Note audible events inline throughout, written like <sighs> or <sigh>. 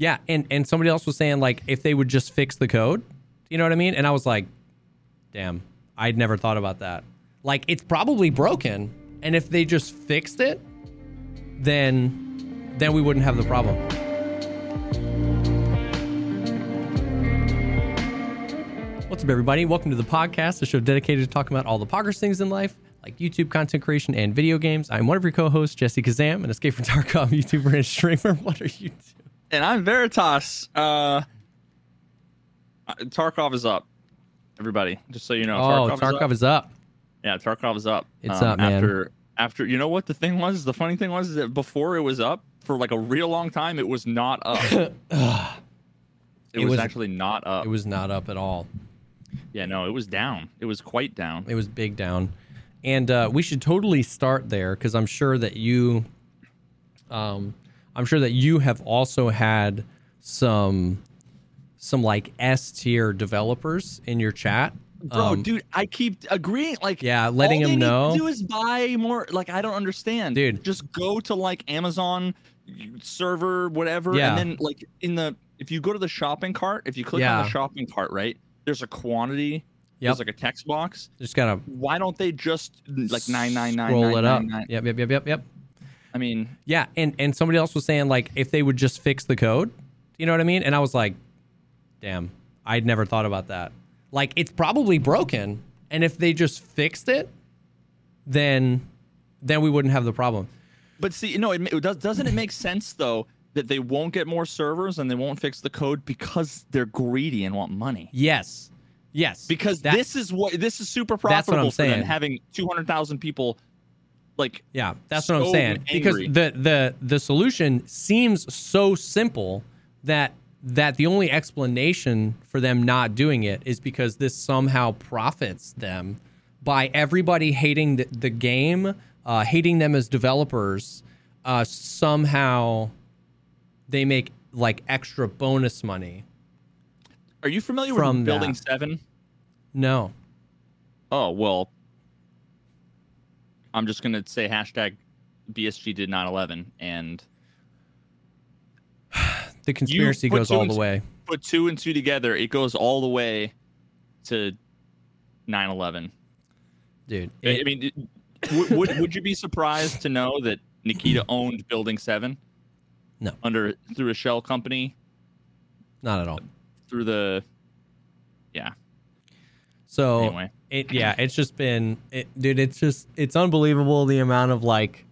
Yeah, and and somebody else was saying like if they would just fix the code, you know what I mean? And I was like, damn, I'd never thought about that. Like it's probably broken, and if they just fixed it, then then we wouldn't have the problem. What's up, everybody? Welcome to the podcast, a show dedicated to talking about all the poggers things in life, like YouTube content creation and video games. I'm one of your co-hosts, Jesse Kazam, an Escape from Tarkov <laughs> YouTuber and streamer. What are you doing? And I'm Veritas. Uh, Tarkov is up, everybody. Just so you know. Oh, Tarkov, is, up. Yeah, Tarkov is up. It's up, man. After, after you know what the thing was? The funny thing was is that before it was up for like a real long time, it was not up. <coughs> it, It was, was- actually not up. It was not up at all. yeah, no, it was down. It was quite down. It was big down. And uh, we should totally start there because I'm sure that you, um, I'm sure that you have also had some, some like S tier developers in your chat. Bro, Um, dude, I keep agreeing. Like, Yeah, letting all them know. to do is buy more. Like, I don't understand, Dude. Just go to like Amazon server, whatever, Yeah. and then like in the if you go to the shopping cart, if you click on the shopping cart, right, there's a quantity. Yep. There's like a text box. Just gotta Why don't they just like nine nine nine scroll nine it up. nine nine? Yep, yep, yep, yep, yep. I mean, Yeah, and and somebody else was saying like if they would just fix the code, you know what I mean? And I was like, damn, I'd never thought about that. Like it's probably broken, and if they just fixed it, then then we wouldn't have the problem. but see, no, it, it does. Doesn't it make sense though that they won't get more servers and they won't fix the code because they're greedy and want money? Yes, yes, because that- this is what this is super profitable That's what profitable I'm for them saying. having 200,000 people like Yeah, that's what I'm so saying. Because the the the solution seems so simple that that the only explanation for them not doing it is because this somehow profits them by everybody hating the, the game, uh, hating them as developers. Uh, somehow they make like extra bonus money. Are you familiar with Building that. 7? No, Oh, well I'm just going to say hashtag BSG did 9/11 and <sighs> the conspiracy goes all the two- way. put two and two together, it goes all the way to 9/11. Dude, I- I mean, it- would, would would you be surprised to know that Nikita <clears throat> owned Building 7? No. Under through a shell company not at all. through the yeah. So Anyway. It yeah, it's just been it, dude, it's just it's unbelievable the amount of like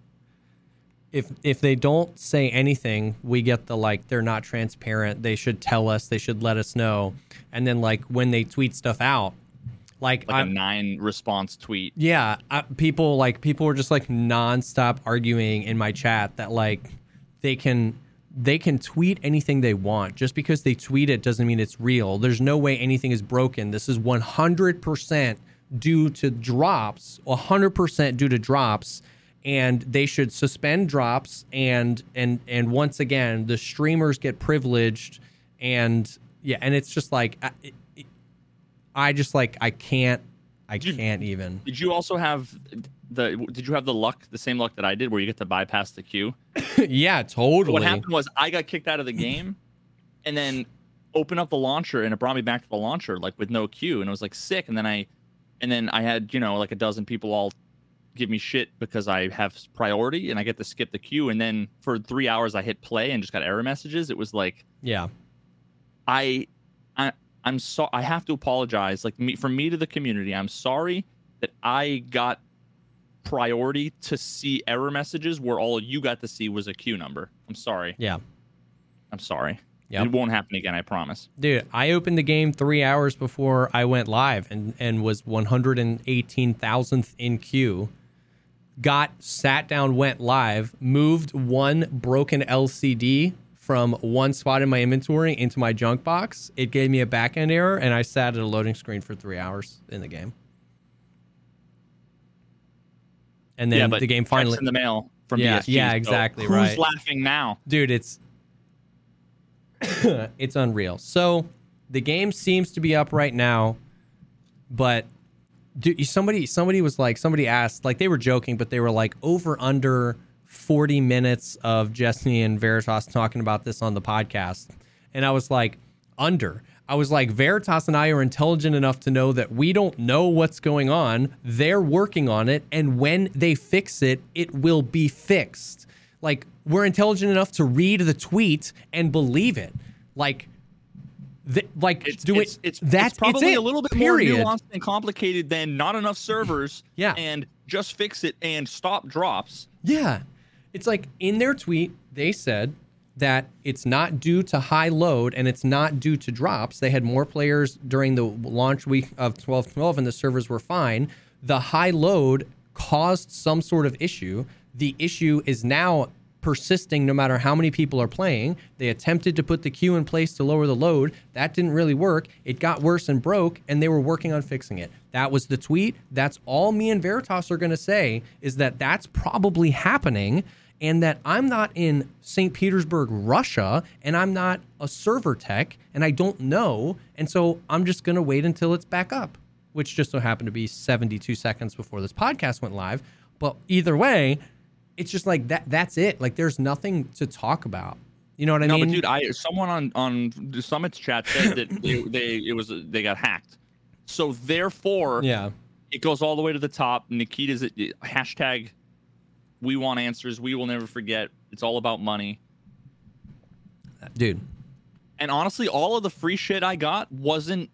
if if they don't say anything, we get the like they're not transparent. They should tell us, they should let us know. And then like when they tweet stuff out, like, Like a nine response tweet. yeah, I, people like people were just like nonstop arguing in my chat that like they can they can tweet anything they want. Just because they tweet it doesn't mean it's real. There's no way anything is broken. This is 100% due to drops, 100% due to drops and they should suspend drops and and and once again the streamers get privileged and yeah, and it's just like I, it- I just like I can't I Dude. can't even. Did you also have the? Did you have the luck, the same luck that I did, where you get to bypass the queue? <laughs> yeah, totally. What happened was I got kicked out of the game, and then open up the launcher, and it brought me back to the launcher like with no queue, and it was like sick. And then I, and then I had you know like a dozen people all give me shit because I have priority and I get to skip the queue, and then for three hours I hit play and just got error messages. It was like Yeah. I, I, I'm so I have to apologize. Like me, from me to the community, I'm sorry that I got priority to see error messages where all you got to see was a queue number. I'm sorry. Yeah. I'm sorry. Yep. It won't happen again. I promise. Dude, I opened the game three hours before I went live and, and was 118,000th in queue. Got sat down, went live, moved one broken LCD from one spot in my inventory into my junk box. It gave me a backend error, and I sat at a loading screen for three hours in the game. And then yeah, the game finally, in the mail from Yeah, yeah, so exactly, Who's right. laughing now? dude it's <coughs> it's unreal so the game seems to be up right now but somebody somebody was like somebody asked like they were joking but they were like over under 40 minutes of Jesse and Veritas talking about this on the podcast. And I was like, under. I was like, Veritas and I are intelligent enough to know that we don't know what's going on. They're working on it. And when they fix it, it will be fixed. Like, we're intelligent enough to read the tweet and believe it. Like, th- like It's, do it's, it. it's, that's it's probably it, a little bit period. more nuanced and complicated than not enough servers Yeah. and just fix it and stop drops. Yeah. It's like in their tweet, they said that it's not due to high load and it's not due to drops. They had more players during the launch week of 1212 and the servers were fine. The high load caused some sort of issue. The issue is now persisting no matter how many people are playing. They attempted to put the queue in place to lower the load. That didn't really work. It got worse and broke, and they were working on fixing it. That was the tweet. That's all me and Veritas are going to say is that that's probably happening and that I'm not in St. Petersburg, Russia, and I'm not a server tech, and I don't know. And so I'm just going to wait until it's back up, which just so happened to be 72 seconds before this podcast went live. But either way, it's just like that. That's it. Like there's nothing to talk about. You know what I No, mean? No, but dude, I someone on on the Summit's chat said that <laughs> they, they it was they got hacked. So therefore, yeah. it goes all the way to the top. Nikita's hashtag. We want answers. We will never forget. It's all about money. Dude. And honestly, all of the free shit I got wasn't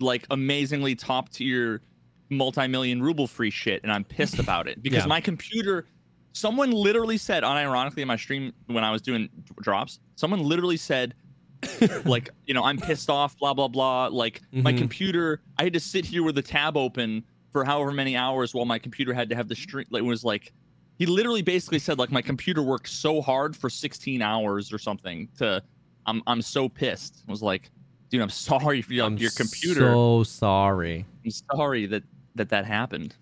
like amazingly top tier multi-million ruble free shit, and I'm pissed about it because Yeah. my computer. Someone literally said, unironically, in my stream when I was doing drops, someone literally said, <laughs> like, you know, I'm pissed off, blah blah blah. Like my Mhm. computer, I had to sit here with the tab open for however many hours while my computer had to have the stream. Like, it was like, he literally basically said, like, my computer worked so hard for 16 hours or something. To, I'm I'm so pissed. I was like, dude, I'm sorry for your, I'm your computer. So sorry. I'm sorry that that that happened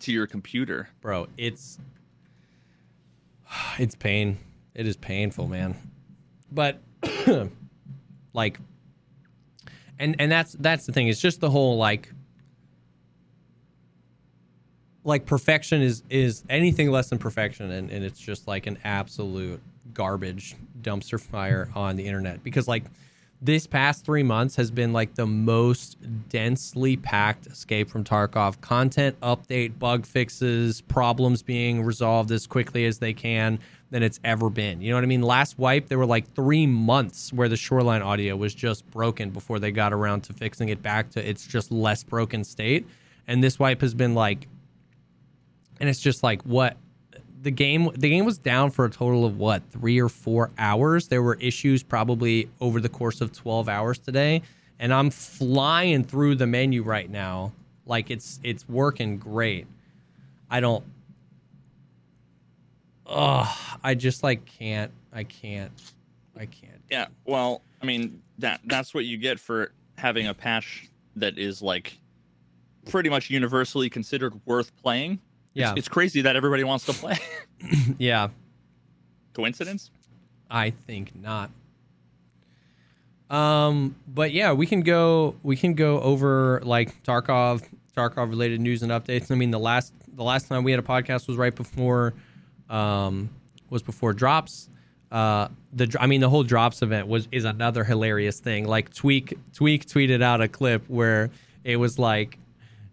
to your computer. Bro, it's <sighs> it's pain. It is painful, man. But <clears throat> like and and that's that's the thing. It's just the whole like like perfection is is anything less than perfection and, and it's just like an absolute garbage dumpster fire on the internet because like this past three months has been like the most densely packed escape from tarkov content. Update bug fixes problems being resolved as quickly as they can than it's ever been. You know what i mean? Last wipe there were like three months where the shoreline audio was just broken before they got around to fixing it back to its just less broken state. And this wipe has been like and it's just like what the game the game was down for a total of what three or four hours? There were issues probably over the course of 12 hours today and i'm flying through the menu right now. Like it's it's working great. I don't Ugh, i just like can't i can't i can't. Yeah, well, I mean that that's what you get for having a patch that is like pretty much universally considered worth playing. It's- yeah it's, crazy that everybody wants to play. <laughs> yeah Coincidence? I think not. Um, but yeah, we can go we can go over like Tarkov Tarkov related news and updates. I mean, the last the last time we had a podcast was right before um was before drops. Uh the I mean the whole drops event was is another hilarious thing. Like Tweak Tweak tweeted out a clip where it was like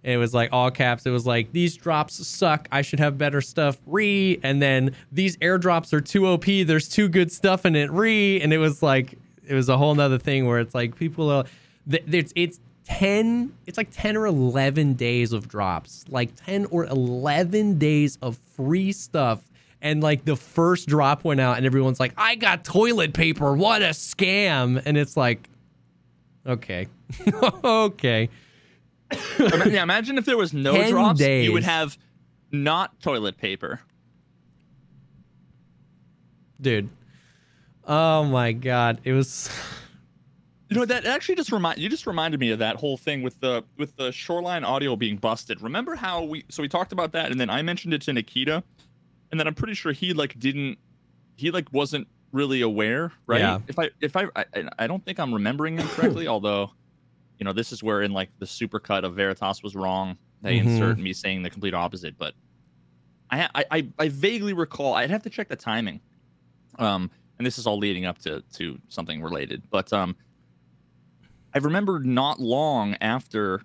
it was like all caps. It was like these drops suck. I should have better stuff. Re, and then these airdrops are too OP. There's too good stuff in it. Re, and it was like it was a whole nother thing where it's like people are. It's it's ten. It's like ten or eleven days of drops. Like ten or eleven days of free stuff. And like the first drop went out, and everyone's like, "I got toilet paper. What a scam!" And it's like, okay, <laughs> okay. Yeah, imagine if there was no 10 drops, you would have not toilet paper. dude. Oh my god, it was <laughs> You know that actually just remind you just reminded me of that whole thing with the with the shoreline audio being busted. Remember how we so we talked about that and then I mentioned it to Nikita and then I'm pretty sure he like didn't he like wasn't really aware, right? Yeah. If I if I I, I don't think I'm remembering him correctly, <coughs> although you know this is where in like the supercut of Veritas was wrong. They Mhm. insert me saying the complete opposite, but I, I I I vaguely recall. I'd have to check the timing. Um, and this is all leading up to to something related, but um, I remember not long after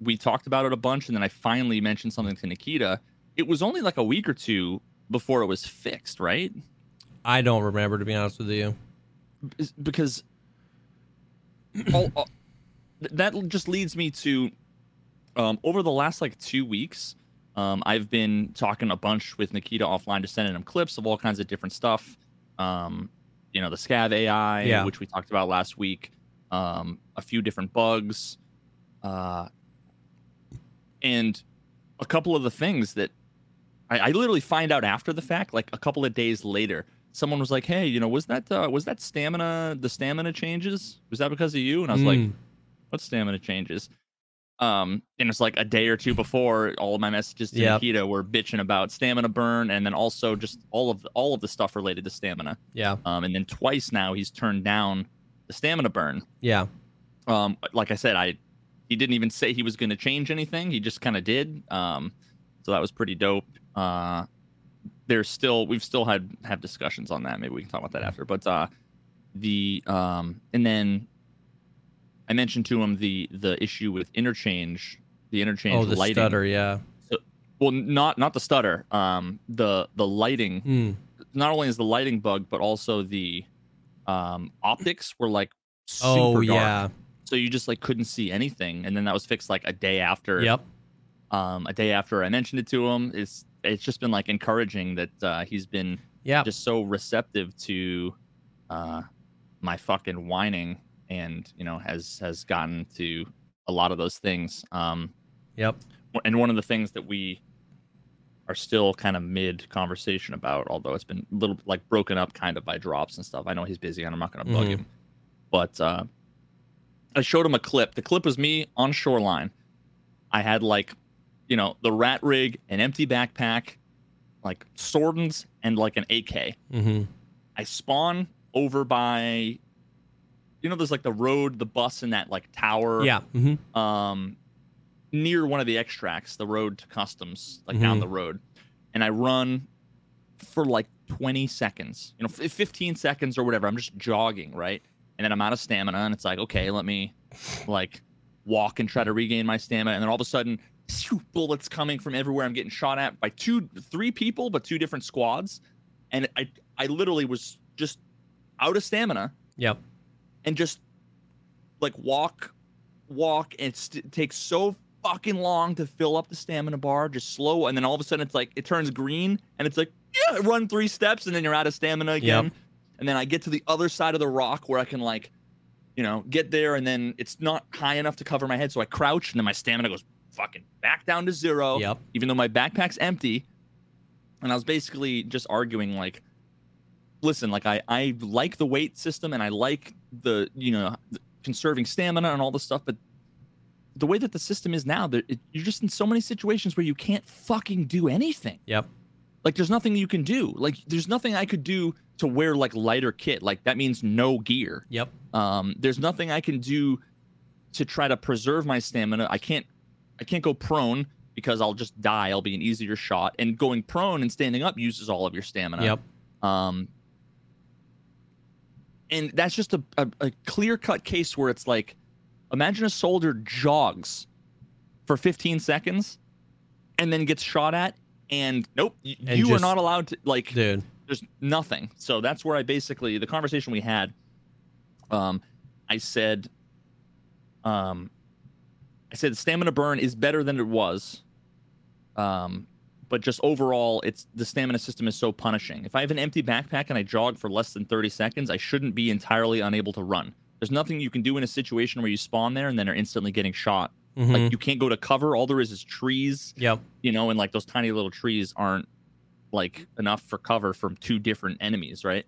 we talked about it a bunch, and then I finally mentioned something to Nikita. It was only like a week or two before it was fixed, right? I don't remember to be honest with you. Because all, all- that just leads me to um, over the last like two weeks, um, I've been talking a bunch with Nikita offline, just sending him clips of all kinds of different stuff. Um, you know, the Scav AI, Yeah. which we talked about last week, um, a few different bugs, uh, and a couple of the things that I, I literally find out after the fact, like a couple of days later. Someone was like, "Hey, you know, was that uh, was that stamina the stamina changes? Was that because of you?" And I was like, Mm. What stamina changes? Um, and it's like a day or two before all of my messages to Yep. Nikita were bitching about stamina burn, and then also just all of the, all of the stuff related to stamina. yeah, Um, and then twice now he's turned down the stamina burn. yeah, Um, like I said, I he didn't even say he was going to change anything. He just kind of did. Um, so that was pretty dope. Uh, there's still we've still had have discussions on that. Maybe we can talk about that after. But uh, the um, and then I mentioned to him the the issue with interchange, the interchange Oh, the lighting. stutter. Yeah. Well, not not the stutter. Um, the the lighting. Mm. Not only is the lighting bug, but also the um optics were like super Oh dark yeah. so you just like couldn't see anything and then that was fixed like a day after Yep. um a day after i mentioned it to him it's it's just been like encouraging that uh he's been Yeah. just so receptive to uh my fucking whining and you know has has gotten to a lot of those things um Yep. and one of the things that we are still kind of mid conversation about although it's been a little like broken up kind of by drops and stuff i know he's busy and i'm not going to bug Mhm. him but uh i showed him a clip the clip was me on shoreline i had like you know the rat rig an empty backpack like Sordins and like an ak Mm-hmm. i spawn over by you know there's like the road the bus and that like tower Yeah. Mm-hmm. um near one of the extracts, the road to customs, like down Mhm. the road, and I run for like 20 seconds, you know, f- 15 seconds or whatever. I'm just jogging, right? And then I'm out of stamina, and it's like, okay, let me like walk and try to regain my stamina, and then all of a sudden, bullets coming from everywhere. I'm getting shot at by two, three people, but two different squads, and I, I literally was just out of stamina Yep. And just like walk, walk, and it st- takes so fucking long to fill up the stamina bar, just slow, and then all of a sudden it's like it turns green, and it's like yeah, run three steps, and then you're out of stamina again, and then I get to the other side of the rock where I can like, you know, get there, and then it's not high enough to cover my head, so I crouch, and then my stamina goes fucking back down to zero, Yep. even though my backpack's empty, and I was basically just arguing like listen like i i like the weight system and i like the you know the conserving stamina and all this stuff but the way that the system is now that it, you're just in so many situations where you can't fucking do anything Yep. like there's nothing you can do like there's nothing i could do to wear like lighter kit like that means no gear Yep. um, there's nothing I can do to try to preserve my stamina. I can't I can't go prone because I'll just die. I'll be an easier shot. And going prone and standing up uses all of your stamina. Yep. Um, and that's just a, a, a clear cut case where it's like, imagine a soldier jogs for 15 seconds and then gets shot at, and nope, y- And you are not allowed to like Dude. there's nothing. So that's where I basically the conversation we had. Um, I said, um, I said stamina burn is better than it was. Um, but just overall, it's the stamina system is so punishing. If I have an empty backpack and I jog for less than 30 seconds, I shouldn't be entirely unable to run. There's nothing you can do in a situation where you spawn there and then are instantly getting shot. Mhm. Like you can't go to cover. All there is is trees yep. you know, and like those tiny little trees aren't like enough for cover from two different enemies, right?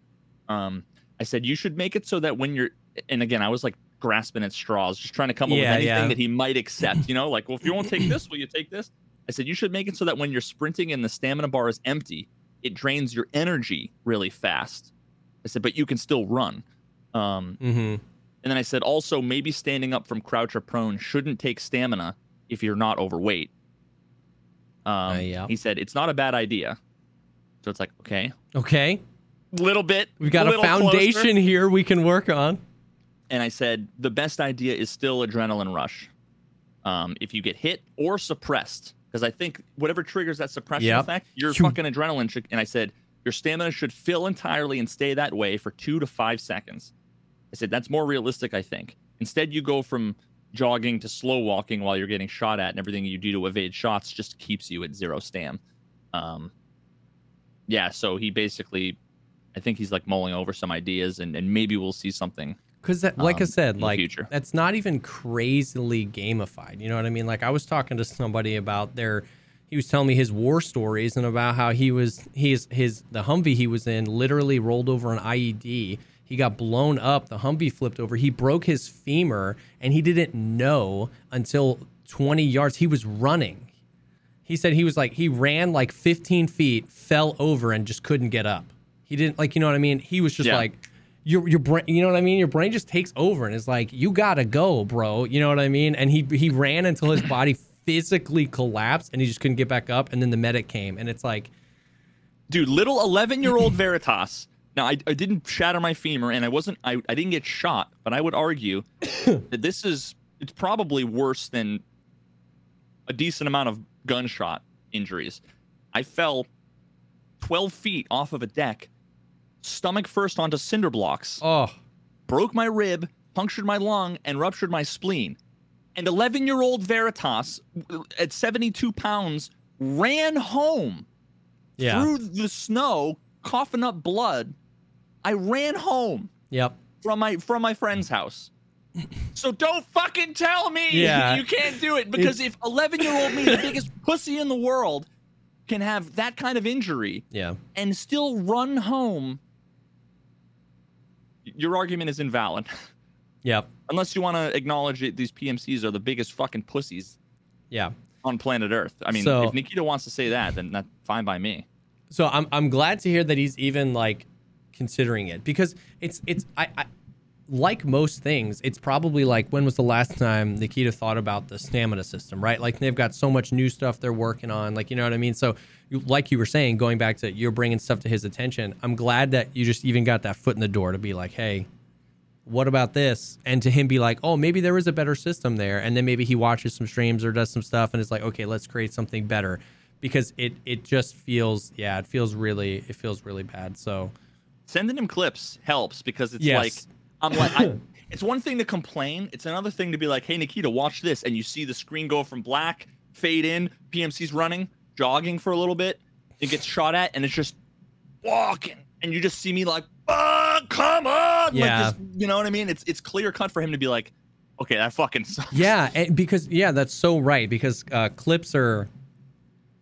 Um, I said you should make it so that when you're, and again, I was like grasping at straws, just trying to come up Yeah, with anything yeah. that he might accept, you know, like, well, if you won't take this, will you take this? I said you should make it so that when you're sprinting and the stamina bar is empty, it drains your energy really fast. I said, but you can still run. Um, Mm-hmm. and then I said, also, maybe standing up from crouch or prone shouldn't take stamina if you're not overweight. Um, Uh, yeah. He said it's not a bad idea. So it's like okay, Okay. little bit. We've got a little closer. foundation here we can work on. And I said the best idea is still adrenaline rush. Um, if you get hit or suppressed, because I think whatever triggers that suppression Yep. effect, your Phew. fucking adrenaline should. And I said your stamina should fill entirely and stay that way for two to five seconds. I said that's more realistic. I think instead you go from jogging to slow walking while you're getting shot at, and everything you do to evade shots just keeps you at zero stam. Um, yeah, so he basically, I think he's like mulling over some ideas, and, and maybe we'll see something Because, that, like I um, said, like that's not even crazily gamified. You know what I mean? Like I was talking to somebody about their, he was telling me his war stories and about how he was his his the Humvee he was in literally rolled over an IED. He got blown up. The Humvee flipped over. He broke his femur, and he didn't know until 20 yards. He was running. He said he was like he ran like 15 feet, fell over, and just couldn't get up. He didn't like you know what I mean. He was just Yeah. like your your brain. You know what I mean. Your brain just takes over and is like you gotta go, bro. You know what I mean. And he he ran until his body <clears throat> physically collapsed and he just couldn't get back up. And then the medic came and it's like dude little 11 year old veritas now I, I didn't shatter my femur and i wasn't I, I didn't get shot but i would argue <coughs> that this is it's probably worse than a decent amount of gunshot injuries i fell 12 feet off of a deck stomach first onto cinder blocks oh broke my rib punctured my lung and ruptured my spleen and 11 year old veritas at 72 pounds ran home yeah through the snow, coughing up blood. I ran home yep from my from my friend's house. <laughs> So don't fucking tell me <laughs> Yeah. you can't do it because if 11 year old me, the <laughs> biggest pussy in the world, can have that kind of injury yeah and still run home, your argument is invalid. <laughs> Yeah. Unless you want to acknowledge it, these PMCs are the biggest fucking pussies yeah. on planet Earth. I mean, So- if Nikita wants to say that, then that's fine by me. So I'm I'm glad to hear that he's even like considering it because it's it's I, I like most things, it's probably like when was the last time Nikita thought about the stamina system, right? Like they've got so much new stuff they're working on, like you know what I mean. So, like you were saying, going back to you're bringing stuff to his attention. I'm glad that you just even got that foot in the door to be like, hey, what about this? And to him be like, oh, maybe there is a better system there. And then maybe he watches some streams or does some stuff and it's like, okay, let's create something better. Because it it just feels yeah, it feels really it feels really bad. So sending him clips helps because it's Yes. like I'm like I, <laughs> it's one thing to complain, it's another thing to be like, "Hey Nikita, watch this," and you see the screen go from black, fade in, PMC's running, jogging for a little bit, it gets shot at, and it's just walking, and you just see me like, "Ah, come on!" Yeah. like this, you know what I mean? It's it's clear cut for him to be like, "Okay, that fucking sucks." yeah, and because yeah, that's so right. Because uh, clips are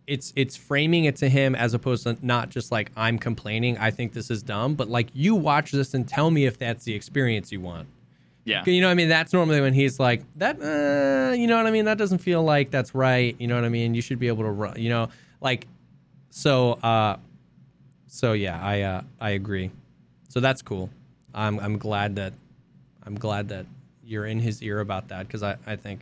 it's it's framing it to him as opposed to not just like I'm complaining, I think this is dumb, but like you watch this and tell me if that's the experience you want. yeah. You know what I mean? That's normally when he's like, that, uh, you know what I mean? That doesn't feel like that's right. You know what I mean? You should be able to run, you know, like, so, uh, so yeah, I, uh, I agree. So that's cool. I'm, I'm glad that, I'm glad that you're in his ear about that because I, I think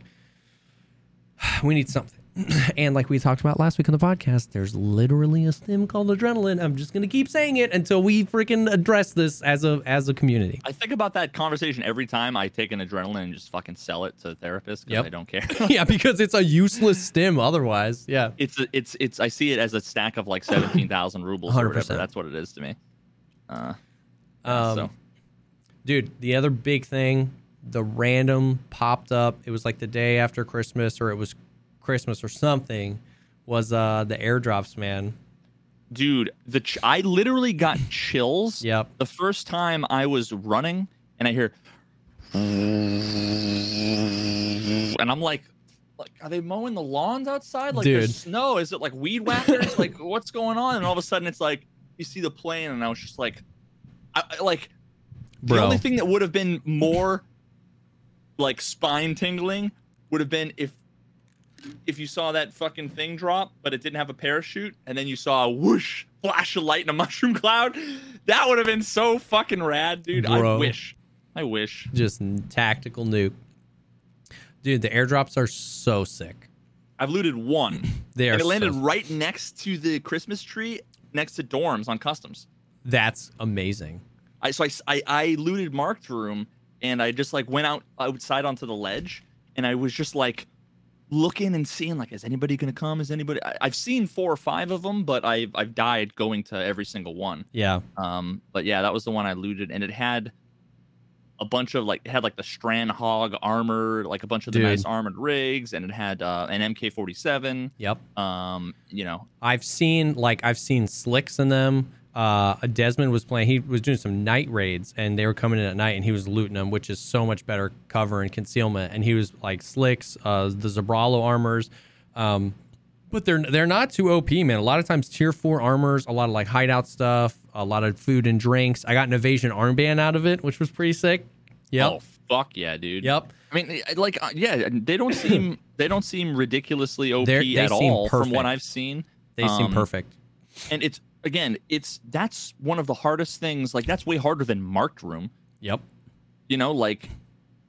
<sighs> we need something. <clears throat> and like we talked about last week on the podcast, there's literally a stim called adrenaline. I'm just gonna keep saying it until we freaking address this as a as a community. I think about that conversation every time I take an adrenaline and just fucking sell it to therapists because Yep. I don't care. <laughs> yeah, because it's a useless stim otherwise. Yeah. it's a, it's it's I see it as a stack of like seventeen thousand rubles or 100%. whatever. That's what it is to me. Uh, Um, so Dude, the other big thing, the random popped up. It was like the day after Christmas or it was Christmas or something. Was uh the airdrops, man? dude, the ch- I literally got <laughs> chills. Yep. The first time I was running and I hear, and I'm like, like, are they mowing the lawns outside? Like, Dude. there's snow. Is it like weed whackers? <laughs> like, what's going on? And all of a sudden, it's like you see the plane, and I was just like, I, I- like, the only thing that would have been more like spine tingling would have been if if you saw that fucking thing drop, but it didn't have a parachute, and then you saw a whoosh flash of light in a <laughs> mushroom cloud. That would have been so fucking rad, dude. I wish. I wish. Just tactical nuke. Dude, the airdrops are so sick. I've looted one. <laughs> They are and it landed so- right next to the Christmas tree, next to dorms on customs. That's amazing. I so I, I, I looted marked room and I just like went out outside onto the ledge and I was just like looking and seeing like is anybody gonna come? Is anybody? I, I've seen four or five of them, but I've I've died going to every single one. Yeah. Um, but yeah, that was the one I looted, and it had a bunch of like it had like the Strandhogg armor, like a bunch of the Dude. nice armored rigs, and it had uh, an MK47. Yep. Um, you know, I've seen like I've seen slicks in them. Uh, Desmond was playing. He was doing some night raids, and they were coming in at night, and he was looting them, which is so much better cover and concealment. And he was like slicks, uh, the Zabralo armors, um, but they're they're not too OP, man. A lot of times tier four armors, a lot of like hideout stuff, a lot of food and drinks. I got an evasion armband out of it, which was pretty sick. Yep. oh fuck yeah, dude. Yep. I mean, like, uh, yeah, they don't seem <laughs> they don't seem ridiculously OP They're- at seem all from what. I've seen. They seem Um, perfect. and it's again, it's that's one of the hardest things. Like, that's way harder than marked room. Yep. You know, like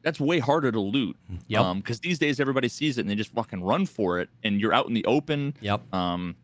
that's way harder to loot. Yep. Um, because these days everybody sees it and they just fucking run for it, and you're out in the open. Yep. Um,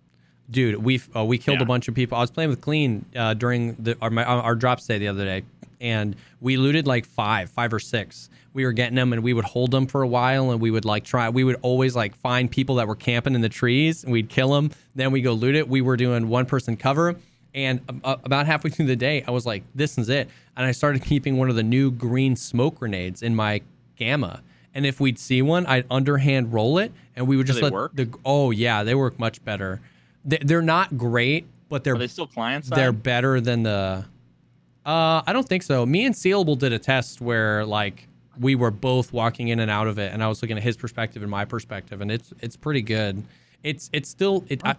dude we uh, we killed Yeah. a bunch of people i was playing with clean uh, during the our, my, our drop stay the other day and we looted like five five or six we were getting them and we would hold them for a while and we would like try we would always like find people that were camping in the trees and we'd kill them then we go loot it we were doing one person cover and uh, about halfway <laughs> through the day i was like this is it and i started keeping one of the new green smoke grenades in my gamma and if we'd see one i'd underhand roll it and we would just let work? the oh yeah they work much better they- they're not great, but they're are they still client side? they're better than the. Uh, I don't think so. Me and Sealable did a test where like we were both walking in and out of it, and I was looking at his perspective and my perspective, and it's it's pretty good. It's it's still it. I,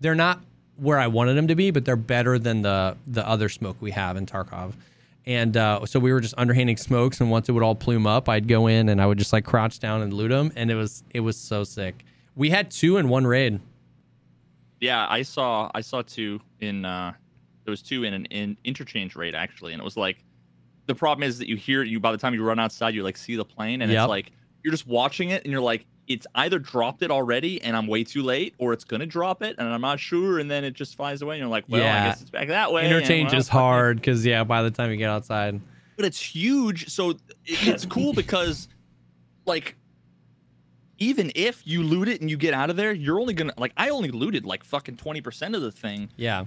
they're not where I wanted them to be, but they're better than the the other smoke we have in Tarkov. And uh, so we were just underhanding smokes, and once it would all plume up, I'd go in and I would just like crouch down and loot them, and it was it was so sick. We had two in one raid. yeah, I saw I saw two in uh there was two in an in interchange rate actually, and it was like the problem is that you hear you by the time you run outside, you like see the plane, and Yep. it's like you're just watching it, and you're like, it's either dropped it already, and I'm way too late, or it's gonna drop it, and I'm not sure, and then it just flies away, and you're like, well, Yeah. I guess it's back that way. Interchange well, is hard because yeah, by the time you get outside, but it's huge. So it's cool because, like, even if you loot it and you get out of there, you're only gonna like. I only looted like fucking twenty percent of the thing. yeah,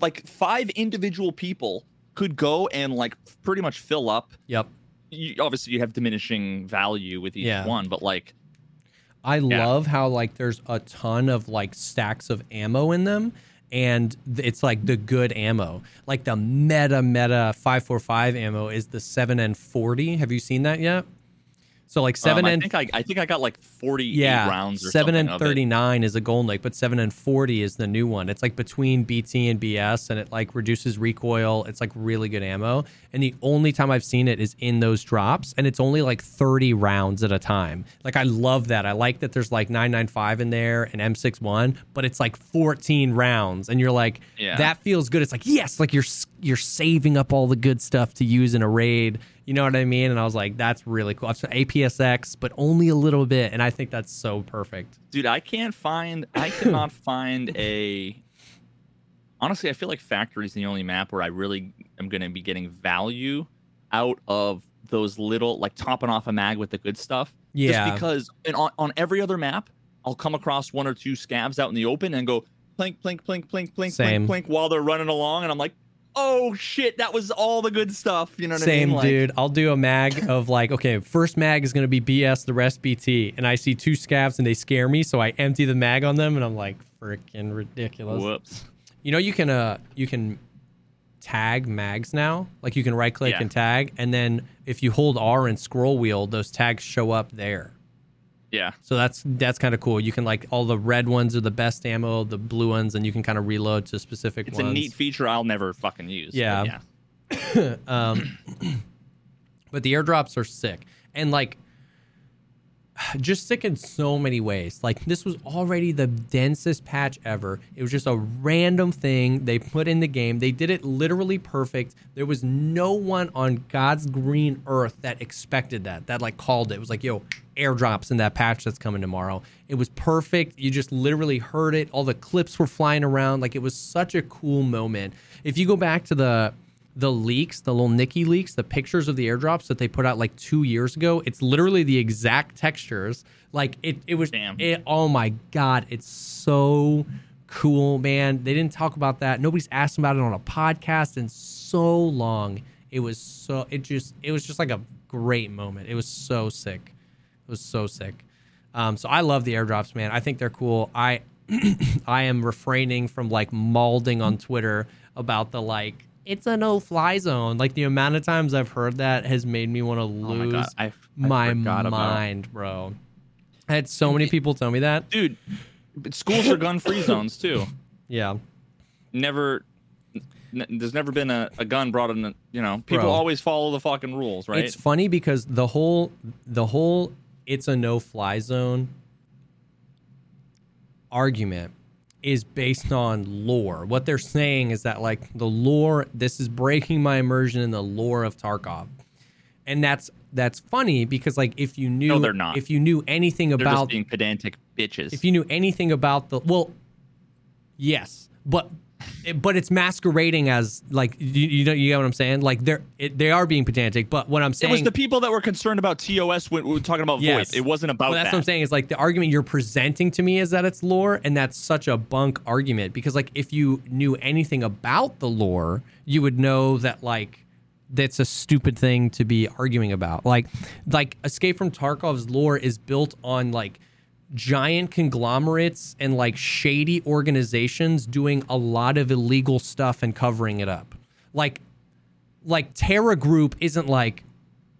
Like five individual people could go and like pretty much fill up. yep. You, obviously, you have diminishing value with each Yeah. one, but like, I Yeah. love how like there's a ton of like stacks of ammo in them and it's like the good ammo. Like the meta meta 545 ammo is the 7N40. Have you seen that yet? So like 7 um, I and think I, I think I got like forty yeah, rounds. Or seven something and thirty nine is Igolnik, but seven and forty is the new one. It's like between BT and BS, and it like reduces recoil. It's like really good ammo. And the only time I've seen it is in those drops, and it's only like thirty rounds at a time. Like I love that. I like that there's like nine nine five in there and M 61 but it's like fourteen rounds, and you're like, Yeah. that feels good. It's like yes, like you're you're saving up all the good stuff to use in a raid. You know what I mean? And I was like, that's really cool. I've seen APSX, but only a little bit, and I think that's so perfect. dude i can't find i <laughs> cannot find a honestly i feel like factory is the only map where i really am going to be getting value out of those little like topping off a mag with the good stuff Yeah. just because and on, on every other map i'll come across one or two scavs out in the open and go plink plink plink plink plink Same. plink plink while they're running along and i'm like oh shit that was all the good stuff you know what Same, i mean Like, dude. I'll do a mag of like, okay, first mag is going to be BS, the rest BT. And I see two scavs and they scare me. So I empty the mag on them and I'm like, freaking ridiculous. whoops You know, you can, uh, you can tag mags now. Like you can right click Yeah. and tag. And then if you hold R and scroll wheel, those tags show up there. Yeah So that's that's kind of cool. You can like all the red ones are the best ammo, the blue ones, and you can kind of reload to specific it's ones. a neat feature i'll never fucking use but Yeah. yeah <coughs> Um, <coughs> but the airdrops are sick, and like, just sick in so many ways. Like this was already the densest patch ever. It was just a random thing they put in the game. They did it literally perfect. There was no one on God's green earth that expected that. That like called it. It was like, yo, airdrops in that patch that's coming tomorrow. It was perfect. You just literally heard it. All the clips were flying around. Like it was such a cool moment. If you go back to the the leaks, the little Nikki leaks, the pictures of the airdrops that they put out like two years ago, it's literally the exact textures. Like it, it was. Damn. It, oh my god, it's so cool, man. They didn't talk about that. Nobody's asked about it on a podcast in so long. It was so. It just. It was just like a great moment. It was so sick. It was so sick. Um, so I love the airdrops, man. I think they're cool. I <clears throat> I am refraining from like mauling on Twitter about the like it's a no fly zone. Like the amount of times I've heard that has made me want to Oh my lose I, I my forgot about mind, bro. I had so many people tell me that. dude. but Schools are gun-free <coughs> zones too. Yeah. Never, n- there's never been a, a gun brought in. You know, people Bro. always follow the fucking rules, right? It's funny because the whole the whole it's a no fly zone argument is based on lore. What they're saying is that like the lore this is breaking my immersion in the lore of Tarkov. And that's that's funny because like if you knew No, they're not. if you knew anything They're just about being pedantic bitches. if you knew anything about the well yes but but it's masquerading as like you, you know you get what i'm saying like they're it, they are being pedantic but what i'm saying it was the people that were concerned about TOS when we were talking about Yes. VoIP. It wasn't about Well, that's that. what I'm saying is like the argument you're presenting to me is that it's lore, and that's such a bunk argument because like if you knew anything about the lore, you would know that like that's a stupid thing to be arguing about. Like like Escape from Tarkov's lore is built on like giant conglomerates and like shady organizations doing a lot of illegal stuff and covering it up. Like like TerraGroup isn't like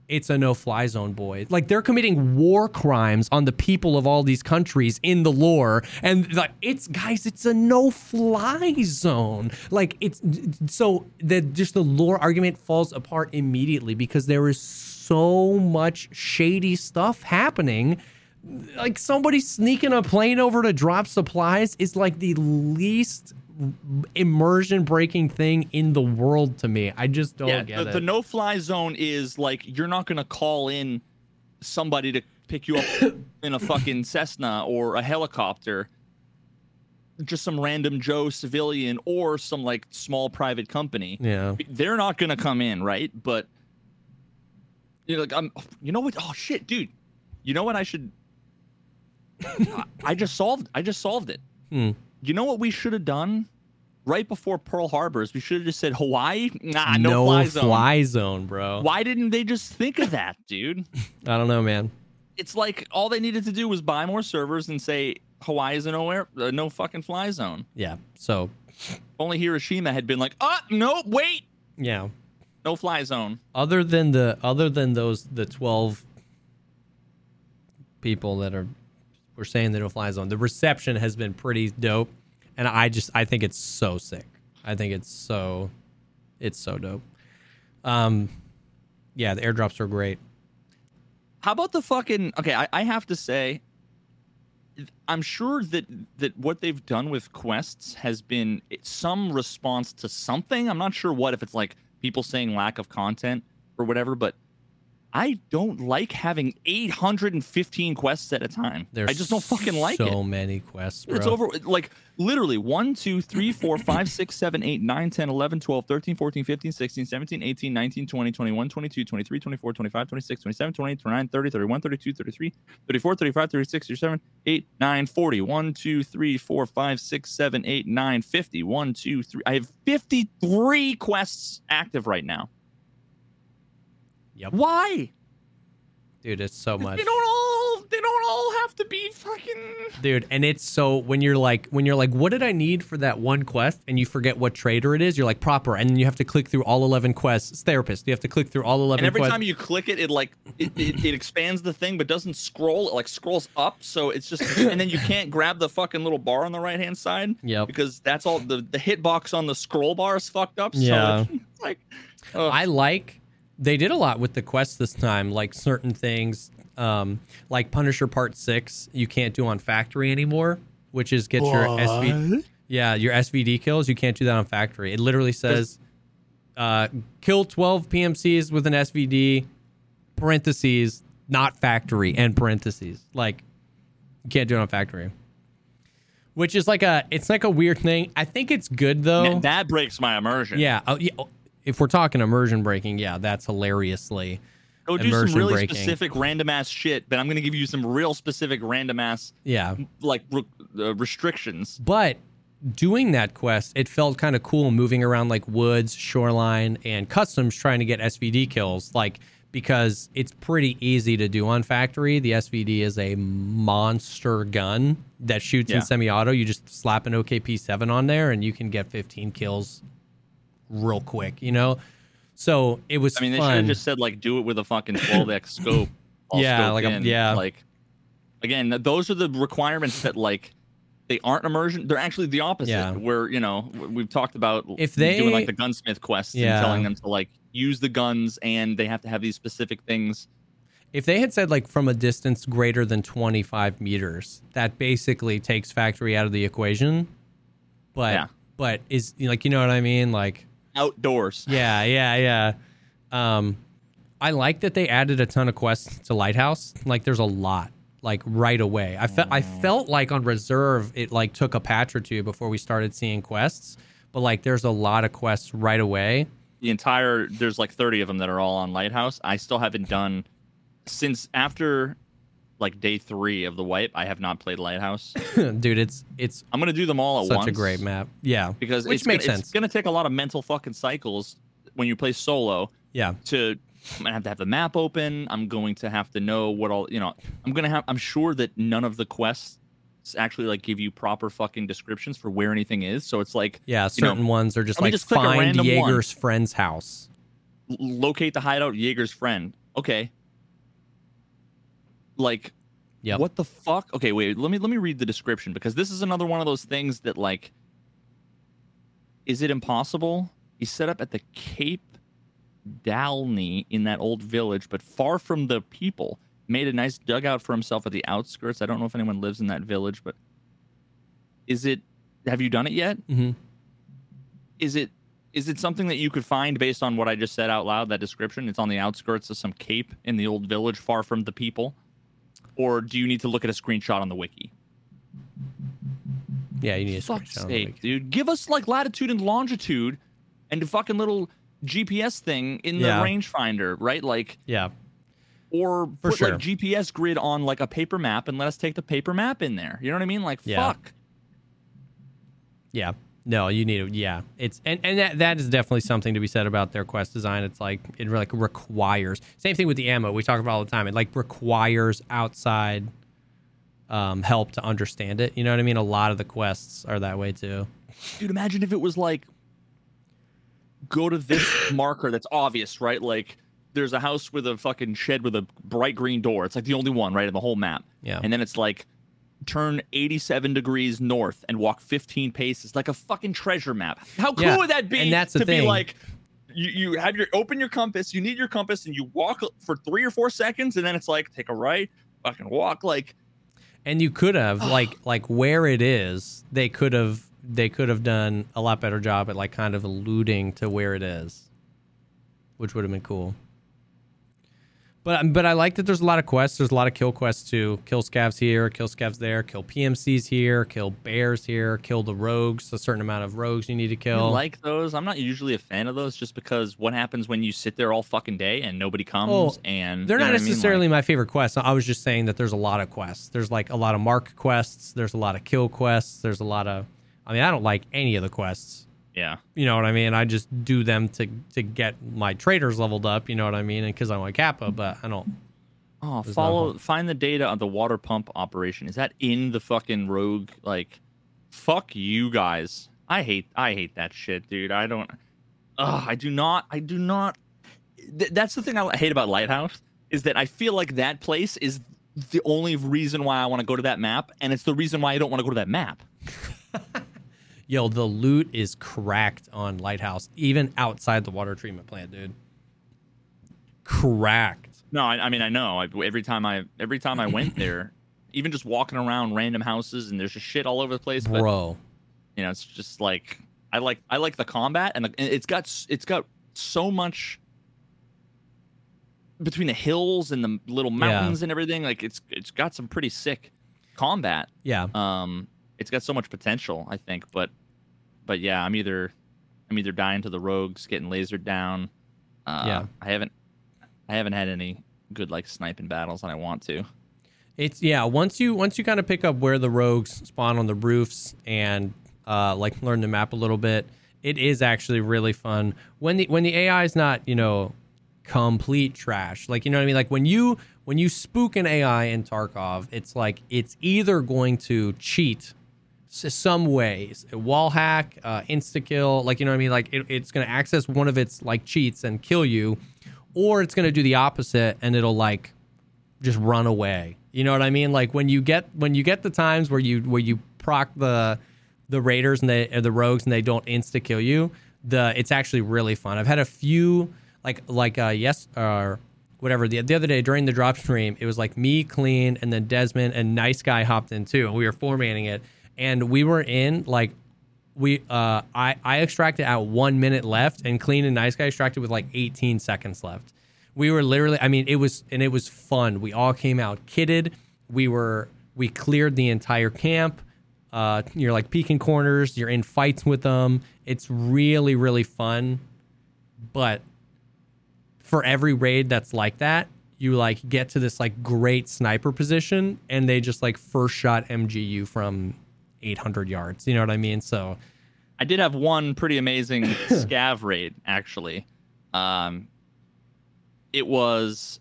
it's a no-fly zone, boy. Like they're committing war crimes on the people of all these countries in the lore, and like it's guys, it's a no-fly zone. Like it's so that just the lore argument falls apart immediately because there is so much shady stuff happening. Like somebody sneaking a plane over to drop supplies is like the least immersion breaking thing in the world to me. I just don't yeah, get the, it. the no-fly zone is like you're not gonna call in somebody to pick you up <coughs> in a fucking Cessna or a helicopter. Just some random Joe civilian or some like small private company. yeah. They're not gonna come in, right? But you know, like I'm. You know what? Oh shit, dude. You know what? I should. <laughs> I, just solved. I just solved it. Hmm. You know what we should have done? Right before Pearl Harbor, is we should have just said Hawaii. Nah, no, fly zone. fly zone, bro. Why didn't they just think of that, dude? <laughs> I don't know, man. It's like all they needed to do was buy more servers and say Hawaii is a no air, uh, no fucking fly zone. Yeah. So, Only Hiroshima had been like, oh no, wait, yeah. no fly zone. Other than the other than those the 12 people that are were saying the no fly zone, the reception has been pretty dope and I just I think it's so sick. I think it's so it's so dope. Um yeah, the airdrops are great. How about the fucking? Okay, I, I have to say, I'm sure that that what they've done with quests has been some response to something. I'm not sure what if it's like people saying lack of content or whatever, but I don't like having 815 quests at a time. There's I just don't fucking like so it. So many quests, bro. It's over like literally 1, 2, 3, 4, 5, 6, 7, 8, 9, 10, 11, 12, 13, 14, 15, 16, 17, 18, 19, 20, 21, 22, 23, 24, 25, 26, 27, 28, 29, 30, 31, 32, 33, 34, 35, 36, 37, 8, 9, 40. 1, 2, 3, 4, 5, 6, 7, 8, 9, 50. 1, 2, 3. I have 53 quests active right now. Yep. Why? Dude, it's so much. They don't all they don't all have to be fucking dude and it's so when you're like when you're like what did i need for that one quest and you forget what trader it is you're like Prapor and then you have to click through all 11 quests it's therapist you have to click through all 11 And every quests time you click it, it like it, it, it expands the thing, but doesn't scroll. It like scrolls up, so it's just and then you can't grab the fucking little bar on the right hand side. Yep. Because that's all the the hitbox on the scroll bar is fucked up. So Yeah. <laughs> it's like ugh. i like they did a lot with the quest this time, like certain things, um, like Punisher Part Six, you can't do on Factory anymore, which is get your SV, yeah, your SVD kills. You can't do that on Factory. It literally says, uh, kill twelve PMCs with an SVD, parentheses, not Factory, and parentheses. Like, you can't do it on Factory. Which is like a, it's like a weird thing. I think it's good though. That- that breaks my immersion. Yeah. Oh, yeah. If we're talking immersion breaking, yeah, that's hilariously. Go do some really breaking. specific random ass shit, but I'm gonna give you some real specific random ass Yeah. like re- uh, restrictions. But doing that quest, it felt kind of cool moving around like woods, shoreline, and customs trying to get SVD kills. Like, because it's pretty easy to do on factory. The SVD is a monster gun that shoots Yeah. in semi auto. You just slap an OKP 7 on there and you can get 15 kills real quick, you know? So it was I mean, they should have just said like do it with a fucking 12x <laughs> scope. Yeah, like um, a- yeah. Like again, those are the requirements that like they aren't immersion. They're actually the opposite. Yeah. Where you know we've talked about If they doing like the gunsmith quests Yeah. and telling them to like use the guns and they have to have these specific things. If they had said like from a distance greater than 25 meters, that basically takes factory out of the equation. But Yeah. but is like you know what I mean? Like Outdoors. yeah, yeah, yeah. Um I like that they added a ton of quests to Lighthouse. Like there's a lot like right away. I felt I felt like on reserve it like took a patch or two before we started seeing quests, but like there's a lot of quests right away. the entire there's like 30 of them that are all on lighthouse i still haven't done since after like day three of the wipe i have not played lighthouse <laughs> Dude, it's it's i'm gonna do them all at such once Such a great map. Yeah. because Which it's makes gonna, sense. it's gonna take a lot of mental fucking cycles when you play solo Yeah. to i'm gonna have to have the map open i'm going to have to know what all you know i'm gonna have i'm sure that none of the quests actually like give you proper fucking descriptions for where anything is so it's like Yeah, you know, certain ones are just like just find random one. Jaeger's friend's house. locate the hideout Jaeger's friend. Okay. Like Yep. what the fuck? Okay, wait, let me let me read the description because this is another one of those things that like is it impossible? He's set up at the Cape Dalney in that old village, but far from the people. Made a nice dugout for himself at the outskirts. I don't know if anyone lives in that village, but is it have you done it yet? hmm is it is it something that you could find based on what I just said out loud? That description. It's on the outskirts of some cape in the old village, far from the people. Or do you need to look at a screenshot on the wiki? Yeah, you need a Fuck's screenshot on the sake, dude! Give us like latitude and longitude, and a fucking little GPS thing in the Yeah. rangefinder, right? Like, Yeah, or For put sure. like GPS grid on like a paper map, and let us take the paper map in there. You know what I mean? Like, Yeah. fuck. yeah. No, you need to. Yeah, it's and and that that is definitely something to be said about their quest design. It's like it like requires same thing with the ammo we talk about all the time. It like requires outside um, help to understand it. You know what I mean? A lot of the quests are that way too. Dude, imagine if it was like go to this <coughs> marker that's obvious, right? Like there's a house with a fucking shed with a bright green door. It's like the only one, right, in the whole map. Yeah. And then it's like turn 87 degrees north and walk 15 paces, like a fucking treasure map. How cool Yeah, would that be? and that's the to be like you, you have your open your compass, you need your compass, and you walk for three or four seconds, and then it's like take a right, fucking walk like And you could have like like where it is, they could have they could have done a lot better job at like kind of alluding to where it is, which would have been cool. But um, but I like that there's a lot of quests. There's a lot of kill quests too. Kill scavs here, kill scavs there, kill PMCs here, kill bears here, kill the rogues. A certain amount of rogues you need to kill. I like those. I'm not usually a fan of those just because what happens when you sit there all fucking day and nobody comes Oh, and They're not what I mean? necessarily Like, my favorite quests. I was just saying that there's a lot of quests. There's like a lot of mark quests. There's a lot of kill quests. There's a lot of. I mean, I don't like any of the quests. Yeah. You know what I mean? I just do them to to get my traders leveled up. You know what I mean? And because I'm want Kappa, but I don't. Oh, follow find the data on the water pump operation. Is that in the fucking rogue like fuck you guys. I hate I hate that shit, dude. I don't Ugh, I do not I do not th- that's the thing I hate about Lighthouse is that I feel like that place is the only reason why I want to go to that map and it's the reason why I don't want to go to that map. <laughs> Yo, the loot is cracked on Lighthouse, even outside the water treatment plant, dude. cracked. No, I, I mean I know. I, every time I every time I went there, <laughs> even just walking around random houses and there's just shit all over the place. But Bro. you know, it's just like I like I like the combat and, the, and it's got it's got so much between the hills and the little mountains and everything. Like it's it's got some pretty sick combat. Yeah. Um, it's got so much potential, I think. But but yeah, I'm either I'm either dying to the rogues, getting lasered down. Uh, Yeah. I haven't I haven't had any good like sniping battles, and I want to. It's yeah. Once you once you kind of pick up where the rogues spawn on the roofs and uh, like learn the map a little bit, it is actually really fun. When the when the AI is not you know complete trash, like you know what I mean. Like when you when you spook an AI in Tarkov, it's like it's either going to cheat some ways, wall hack, uh, insta kill, like you know what I mean. Like it, it's going to access one of its like cheats and kill you, or it's going to do the opposite and it'll like just run away. You know what I mean? Like when you get when you get the times where you where you proc the the raiders and they or the rogues and they don't insta kill you, the it's actually really fun. I've had a few like like uh yes or whatever the, the other day during the drop stream it was like me clean and then Desmond and nice guy hopped in too and we were formatting it and we were in like we uh I I extracted at one minute left and clean and nice guy extracted with like 18 seconds left. We were literally I mean it was and it was fun. We all came out kitted. We were we cleared the entire camp. Uh you're like peeking corners, you're in fights with them. It's really really fun. But for every raid that's like that, you like get to this like great sniper position and they just like first shot MGU from 800 yards. You know what I mean? So I did have one pretty amazing <coughs> scav raid actually. Um, it was.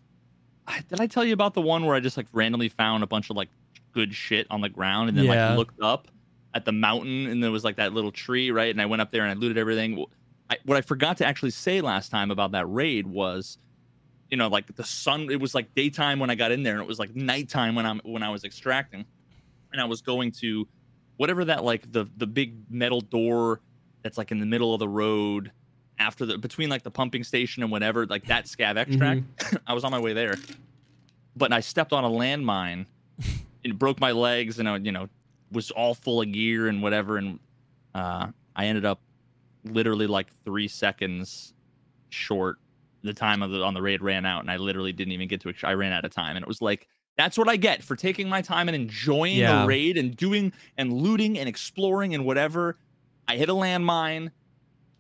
Did I tell you about the one where I just like randomly found a bunch of like good shit on the ground and then Yeah. like looked up at the mountain and there was like that little tree right and I went up there and I looted everything. I, what I forgot to actually say last time about that raid was, you know, like the sun. It was like daytime when I got in there and it was like nighttime when I'm when I was extracting, and I was going to whatever that like the the big metal door that's like in the middle of the road after the between like the pumping station and whatever like that scav extract <laughs> i was on my way there. But i stepped on a landmine. <laughs> It broke my legs and i you know was all full of gear and whatever. And uh i ended up literally like three seconds short the time of the on the raid ran out. And i literally didn't even get to i ran out of time. And it was like that's what i get for taking my time and enjoying Yeah. a raid and doing and looting and exploring and whatever i hit a landmine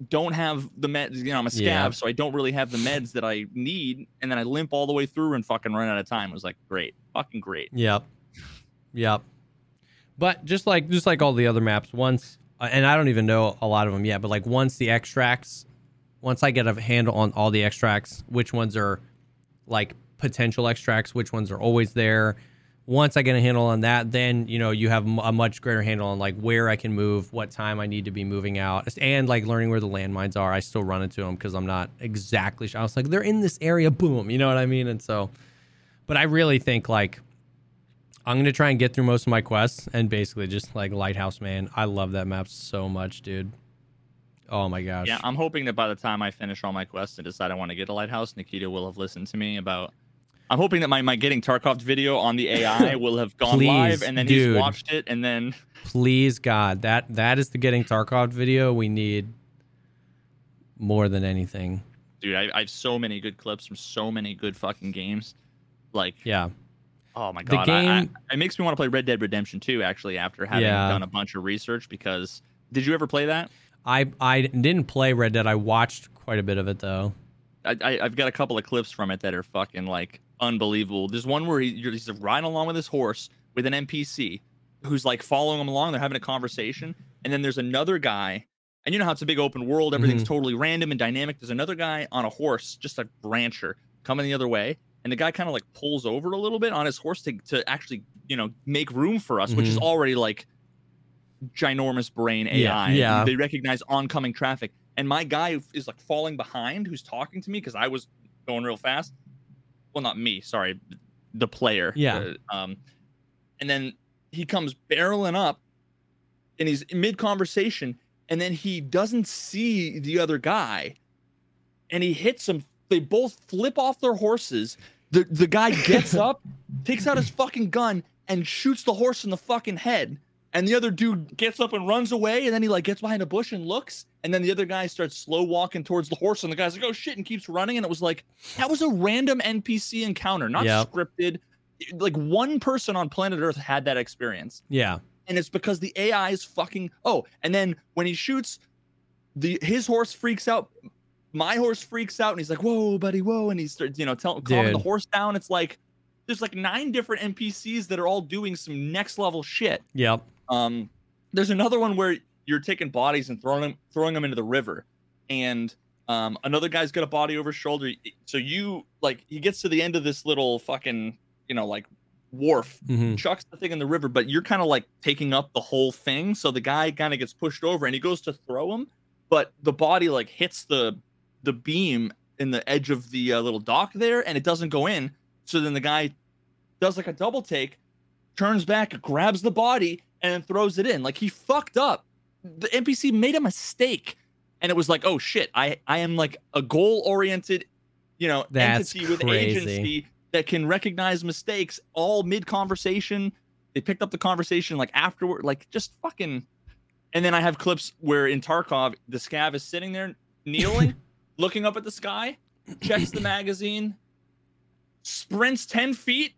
don't have the meds you know i'm a scav Yeah. so i don't really have the meds that i need and then i limp all the way through and fucking run out of time it was like great fucking great Yep. Yep. But just like just like all the other maps, once uh, and I don't even know a lot of them yet, but like once the extracts, once I get a handle on all the extracts, which ones are like potential extracts, which ones are always there. Once I get a handle on that, then you know you have a much greater handle on like where I can move, what time I need to be moving out, and like learning where the landmines are. I still run into them because I'm not exactly. Sure. I was like, they're in this area. Boom, you know what I mean? And so, but I really think like I'm gonna try and get through most of my quests and basically just like Lighthouse Man. I love that map so much, dude. Oh my gosh. Yeah, I'm hoping that by the time I finish all my quests and decide I want to get a lighthouse, Nikita will have listened to me about. I'm hoping that my, my getting Tarkov video on the AI <laughs> will have gone Please, live and then dude. he's watched it and then <laughs> Please God, that that is the getting Tarkov video we need more than anything. dude, I, I have so many good clips from so many good fucking games. Like, Yeah. oh my The god, I- I- game- it makes me want to play Red Dead Redemption 2 actually after having Yeah. done a bunch of research because did you ever play that? I I didn't play Red Dead. I watched quite a bit of it though. I, I, I've got a couple of clips from it that are fucking like unbelievable. There's one where he, he's riding along with his horse with an NPC who's like following him along. They're having a conversation, and then there's another guy. And you know how it's a big open world, everything's mm-hmm. totally random and dynamic. There's another guy on a horse, just a rancher, coming the other way, and the guy kind of like pulls over a little bit on his horse to to actually you know make room for us, which is mm-hmm. already like ginormous brain AI. Yeah, yeah. They recognize oncoming traffic. And my guy is like falling behind who's talking to me because I was going real fast. Well, not me, sorry, the player. Yeah. Uh, um, and then he comes barreling up and he's mid conversation and then he doesn't see the other guy and he hits him They both flip off their horses. The the guy gets <laughs> up, takes out his fucking gun, and shoots the horse in the fucking head. And the other dude gets up and runs away, and then he like gets behind a bush and looks, and then the other guy starts slow walking towards the horse, and the guy's like, "Oh shit!" and keeps running. And it was like that was a random NPC encounter, not Yep. scripted. Like one person on planet Earth had that experience Yeah. and it's because the AI is fucking. Oh, and then when he shoots, the his horse freaks out. My horse freaks out, and he's like, "Whoa, buddy, whoa!" And he starts, you know, tell, calming the horse down. It's like there's like nine different NPCs that are all doing some next level shit. Yep. Um, there's another one where you're taking bodies and throwing them throwing them into the river, and um, another guy's got a body over his shoulder. So you like he gets to the end of this little fucking you know like wharf hmm chucks the thing in the river, but you're kind of like taking up the whole thing. So the guy kind of gets pushed over and he goes to throw him, but the body like hits the the beam in the edge of the uh, little dock there and it doesn't go in. So then the guy does like a double take, turns back, grabs the body, and then throws it in. Like he fucked up. The NPC made a mistake. And it was like, oh shit, I, I am like a goal oriented, you know, That's entity with crazy. agency that can recognize mistakes all mid conversation. They picked up the conversation like afterward, like just fucking. And then I have clips where in Tarkov, the scav is sitting there kneeling, <laughs> looking up at the sky, checks the magazine, sprints 10 feet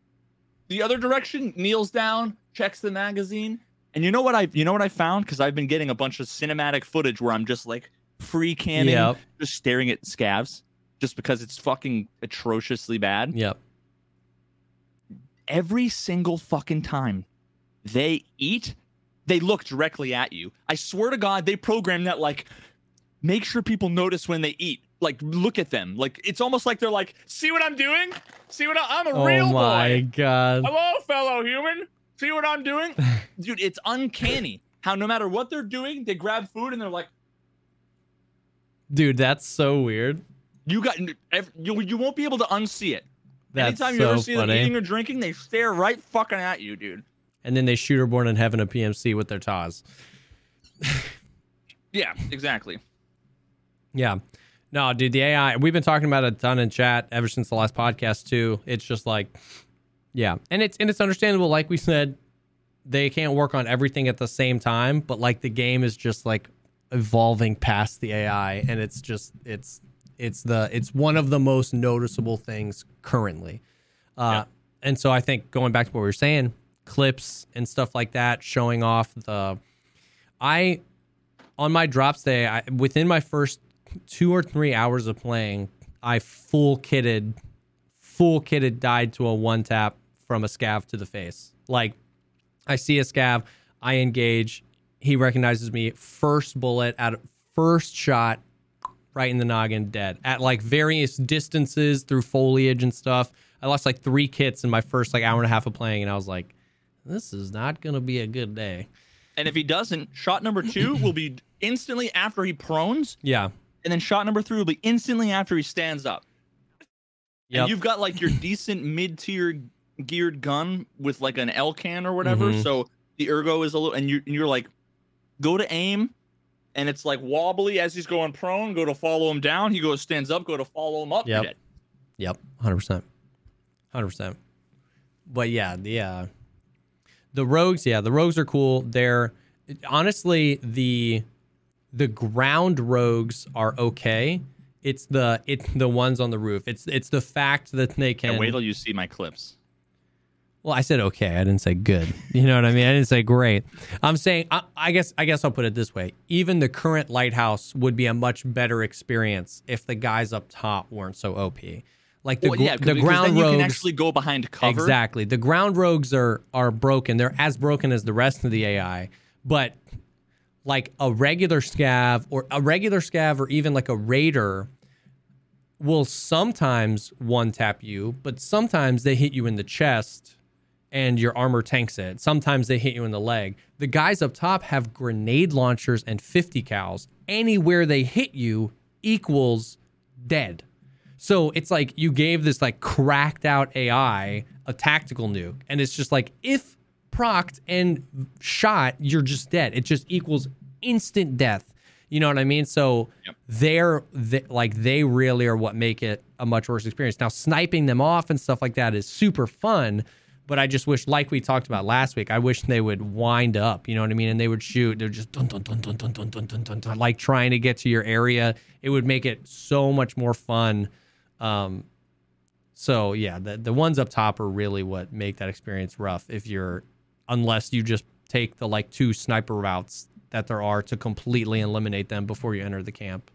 the other direction, kneels down, checks the magazine. And you know what I you know what I found? Because I've been getting a bunch of cinematic footage where I'm just like free canning, Yep. just staring at scavs, just because it's fucking atrociously bad Yep. every single fucking time they eat, they look directly at you. I swear to God, they program that like make sure people notice when they eat. Like look at them. Like it's almost like they're like, see what I'm doing? See what I- I'm a Oh real boy. Oh my god. Hello, fellow human. See what I'm doing? <laughs> Dude, it's uncanny how no matter what they're doing, they grab food and they're like, Dude, that's so weird. you got you, you won't be able to unsee it. That's Anytime so you ever see them eating or drinking, they stare right fucking at you, dude. And then they shoot her born in heaven a PMC with their TAWs. <laughs> Yeah, exactly. Yeah. No, dude, the AI, we've been talking about it a ton in chat ever since the last podcast too. It's just like yeah. And it's and it's understandable like we said they can't work on everything at the same time, but like the game is just like evolving past the AI and it's just it's it's the it's one of the most noticeable things currently. Uh and so I think going back to what we were saying, clips and stuff like that showing off the I on my drops day, I, within my first two or three hours of playing, I full kitted, full kitted died to a one tap from a scav to the face. Like, I see a scav, I engage, he recognizes me, first bullet at first shot, right in the noggin, dead. At like various distances through foliage and stuff. I lost like three kits in my first like hour and a half of playing, and I was like, this is not gonna be a good day. And if he doesn't, shot number two <clears throat> will be instantly after he prones, Yeah. and then shot number three will be instantly after he stands up. Yep. And you've got like your decent mid-tier geared gun with like an L can or whatever. Mhm. So the ergo is a little, and you're and you're like, go to aim, and it's like wobbly as he's going prone. Go to follow him down. He goes stands up. Go to follow him up. Yep. Yep, hundred percent, hundred percent. But yeah, the uh, the rogues, yeah, the rogues are cool. They're honestly the the ground rogues are okay. It's the it's the ones on the roof. It's it's the fact that they can. And wait till you see my clips. Well, I said okay. I didn't say good. <laughs> You know what I mean? I didn't say great. I'm saying I, I guess I guess I'll put it this way. Even the current lighthouse would be a much better experience if the guys up top weren't so OP. Like the Well, yeah, the ground then you rogues can actually go behind cover. Exactly. The ground rogues are are broken. They're as broken as the rest of the AI, but like a regular scav or a regular scav or even like a raider will sometimes one tap you, but sometimes they hit you in the chest and your armor tanks it. Sometimes they hit you in the leg. The guys up top have grenade launchers and 50 cals. Anywhere they hit you equals dead. So it's like you gave this like cracked out AI a tactical nuke, and it's just like if procced and shot, you're just dead. It just equals instant death. You know what I mean? So Yep. they're they, like they really are what make it a much worse experience. Now sniping them off and stuff like that is super fun, but I just wish, like we talked about last week, I wish they would wind up. You know what I mean? And they would shoot. They're just dun dun dun dun dun dun dun dun dun, like trying to get to your area. It would make it so much more fun. Um, so yeah, the the ones up top are really what make that experience rough. If you're, unless you just take the like two sniper routes that there are to completely eliminate them before you enter the camp.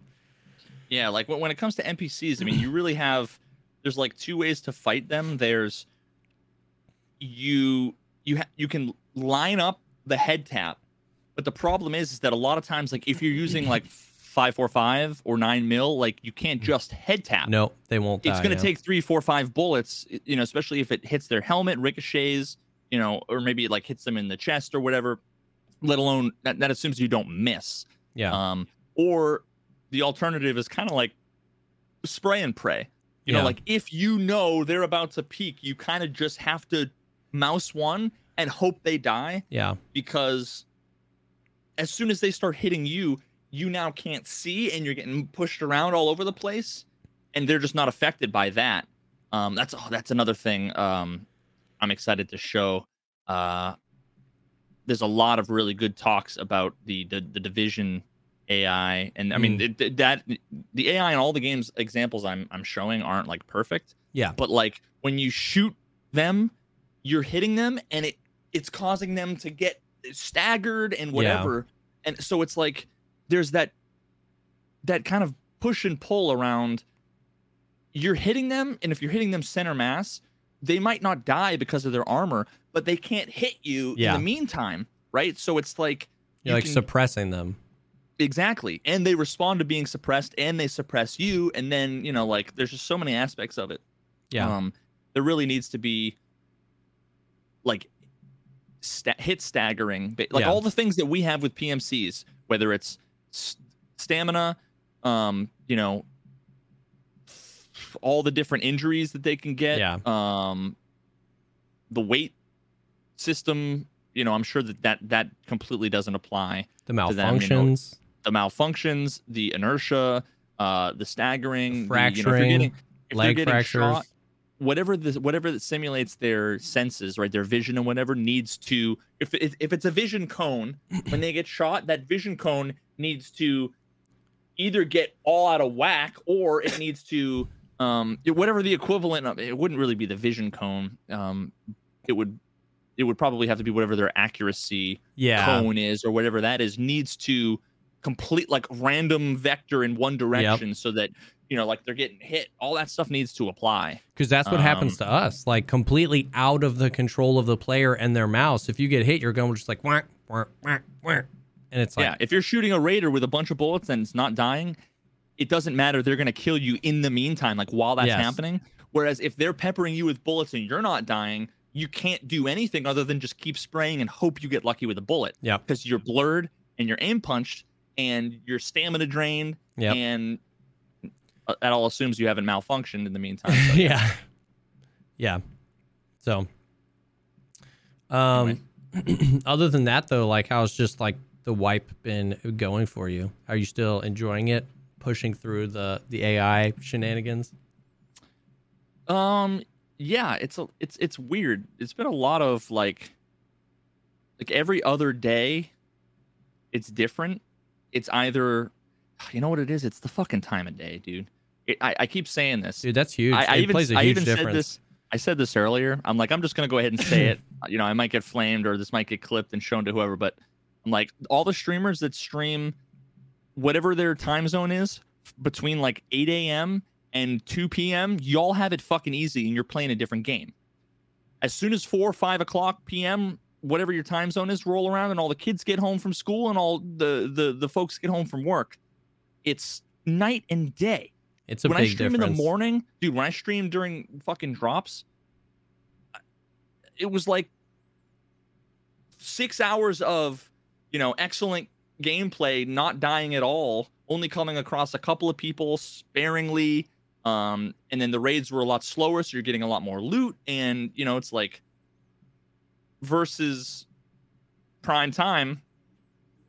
Yeah, like when it comes to NPCs, I mean, you really have there's like two ways to fight them. There's you you ha- you can line up the head tap, but the problem is, is that a lot of times, like if you're using like five four five or nine mil, like you can't just head tap. No, they won't. it's going to yeah. take three, four, five bullets. You know, especially if it hits their helmet, ricochets. You know, or maybe it like hits them in the chest or whatever. Let alone that, that assumes you don't miss. Yeah, Um, or the alternative is kind of like spray and pray. You Yeah. know, like if you know they're about to peak, you kind of just have to mouse one and hope they die yeah, because as soon as they start hitting you, you now can't see and you're getting pushed around all over the place, and they're just not affected by that. Um, that's oh, that's another thing. Um, I'm excited to show. Uh, there's a lot of really good talks about the the, the division AI, and I mean it, that the AI in all the games examples I'm I'm showing aren't like perfect, yeah, but like when you shoot them, you're hitting them, and it it's causing them to get staggered and whatever, and so it's like there's that that kind of push and pull around. You're hitting them, and if you're hitting them center mass, they might not die because of their armor, but they can't hit you Yeah. in the meantime, right? So it's like you're you like can- suppressing them. exactly, and they respond to being suppressed, and they suppress you, and then you know, like there's just so many aspects of it. Yeah, Um, there really needs to be like sta- hit staggering, like Yeah. all the things that we have with PMCs, whether it's s- stamina, um, you know, all the different injuries that they can get, Yeah. um, the weight system. You know, I'm sure that that, that completely doesn't apply the to them, you know, malfunctions. the malfunctions, the inertia, uh, the staggering, the- you know, if fracturing, getting- if leg fractures. shot, whatever the whatever that simulates their senses, right, their vision and whatever needs to. If it, if it's a vision cone, when they get <clears throat> shot, that vision cone needs to either get all out of whack or it needs to um whatever the equivalent of it wouldn't really be the vision cone um it would it would probably have to be whatever their accuracy yeah, cone is or whatever that is needs to complete like random vector in one direction so that you know like they're getting hit all that stuff needs to apply because that's what happens um, to us. Like completely out of the control of the player and their mouse. If you get hit, you're going just like whack, whack, whack, whack. and it's like yeah if you're shooting a raider with a bunch of bullets and it's not dying it doesn't matter they're going to kill you in the meantime like while that's Yes. happening whereas if they're peppering you with bullets and you're not dying you can't do anything other than just keep spraying and hope you get lucky with a bullet Yep. because you're blurred and you're aim punched and your stamina drained Yep. and that all assumes you haven't malfunctioned in the meantime. <laughs> So, yeah. Yeah. So um <clears throat> other than that though, like how's just like the wipe been going for you? Are you still enjoying it? Pushing through the the AI shenanigans? Um, yeah, it's a it's it's weird. It's been a lot of like like every other day, it's different. It's either <sighs> you know what it is. It's the fucking time of day, dude. It, I I keep saying this. Dude, that's huge. I, I it even plays a I huge even difference. said this. I said this earlier. I'm like, I'm just gonna go ahead and say <laughs> it. You know, I might get flamed or this might get clipped and shown to whoever, but I'm like, all the streamers that stream whatever their time zone is between like 8 a.m. and 2 p.m., y'all have it fucking easy and you're playing a different game. As soon as four or five o'clock p.m., whatever your time zone is, roll around and all the kids get home from school and all the the the folks get home from work, it's night and day it's a when big I stream difference. in the morning, dude, when I stream during fucking drops, it was like six hours of, you know, excellent gameplay, not dying at all, only coming across a couple of people sparingly. Um, and then the raids were a lot slower, so you're getting a lot more loot. And, you know, it's like versus prime time,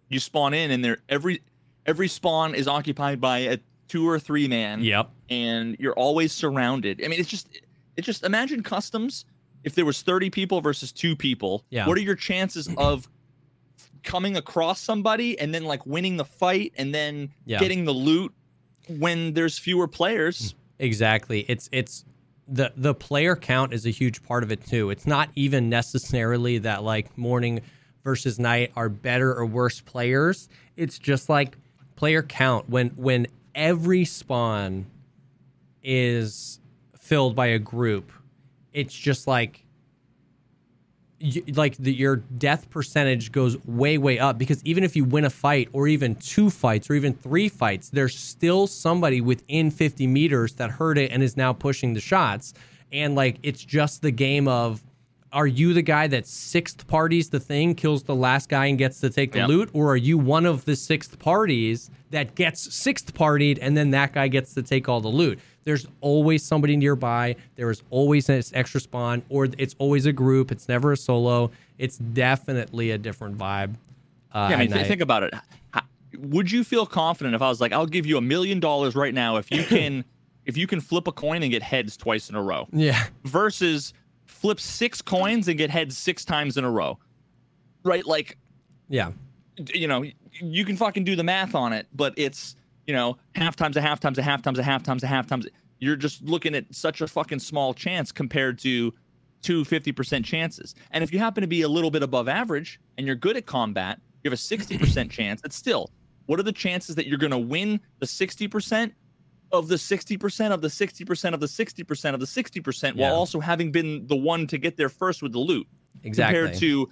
you spawn in and there every every spawn is occupied by a two or three man. Yep. And you're always surrounded. I mean, it's just it just imagine customs if there was 30 people versus two people. Yeah. What are your chances of coming across somebody and then like winning the fight and then Yeah. getting the loot when there's fewer players? Exactly. It's it's the the player count is a huge part of it too. It's not even necessarily that like morning versus night are better or worse players. It's just like player count when when every spawn is filled by a group. It's just like like the, your death percentage goes way way up because even if you win a fight or even two fights or even three fights there's still somebody within 50 meters that heard it and is now pushing the shots and like it's just the game of are you the guy that sixth parties the thing kills the last guy and gets to take the Yep. loot? Or are you one of the sixth parties that gets sixth partied and then that guy gets to take all the loot? There's always somebody nearby. There is always an extra spawn or it's always a group. It's never a solo. It's definitely a different vibe uh, Yeah, I mean, th- think about it. How- Would you feel confident if I was like, "I'll give you a million dollars right now if you <laughs> can, if you can flip a coin and get heads twice in a row, yeah. Versus flip six coins and get heads six times in a row, right? Like, yeah you know, you can fucking do the math on it, but it's you know half times a half times a half times a half times a half times. You're just looking at such a fucking small chance compared to two 50% chances. And if you happen to be a little bit above average and you're good at combat, you have a 60% chance. It's still, what are the chances that you're going to win the 60% of the 60% of the 60% of the 60% of the 60% Yeah. while also having been the one to get there first with the loot exactly. compared to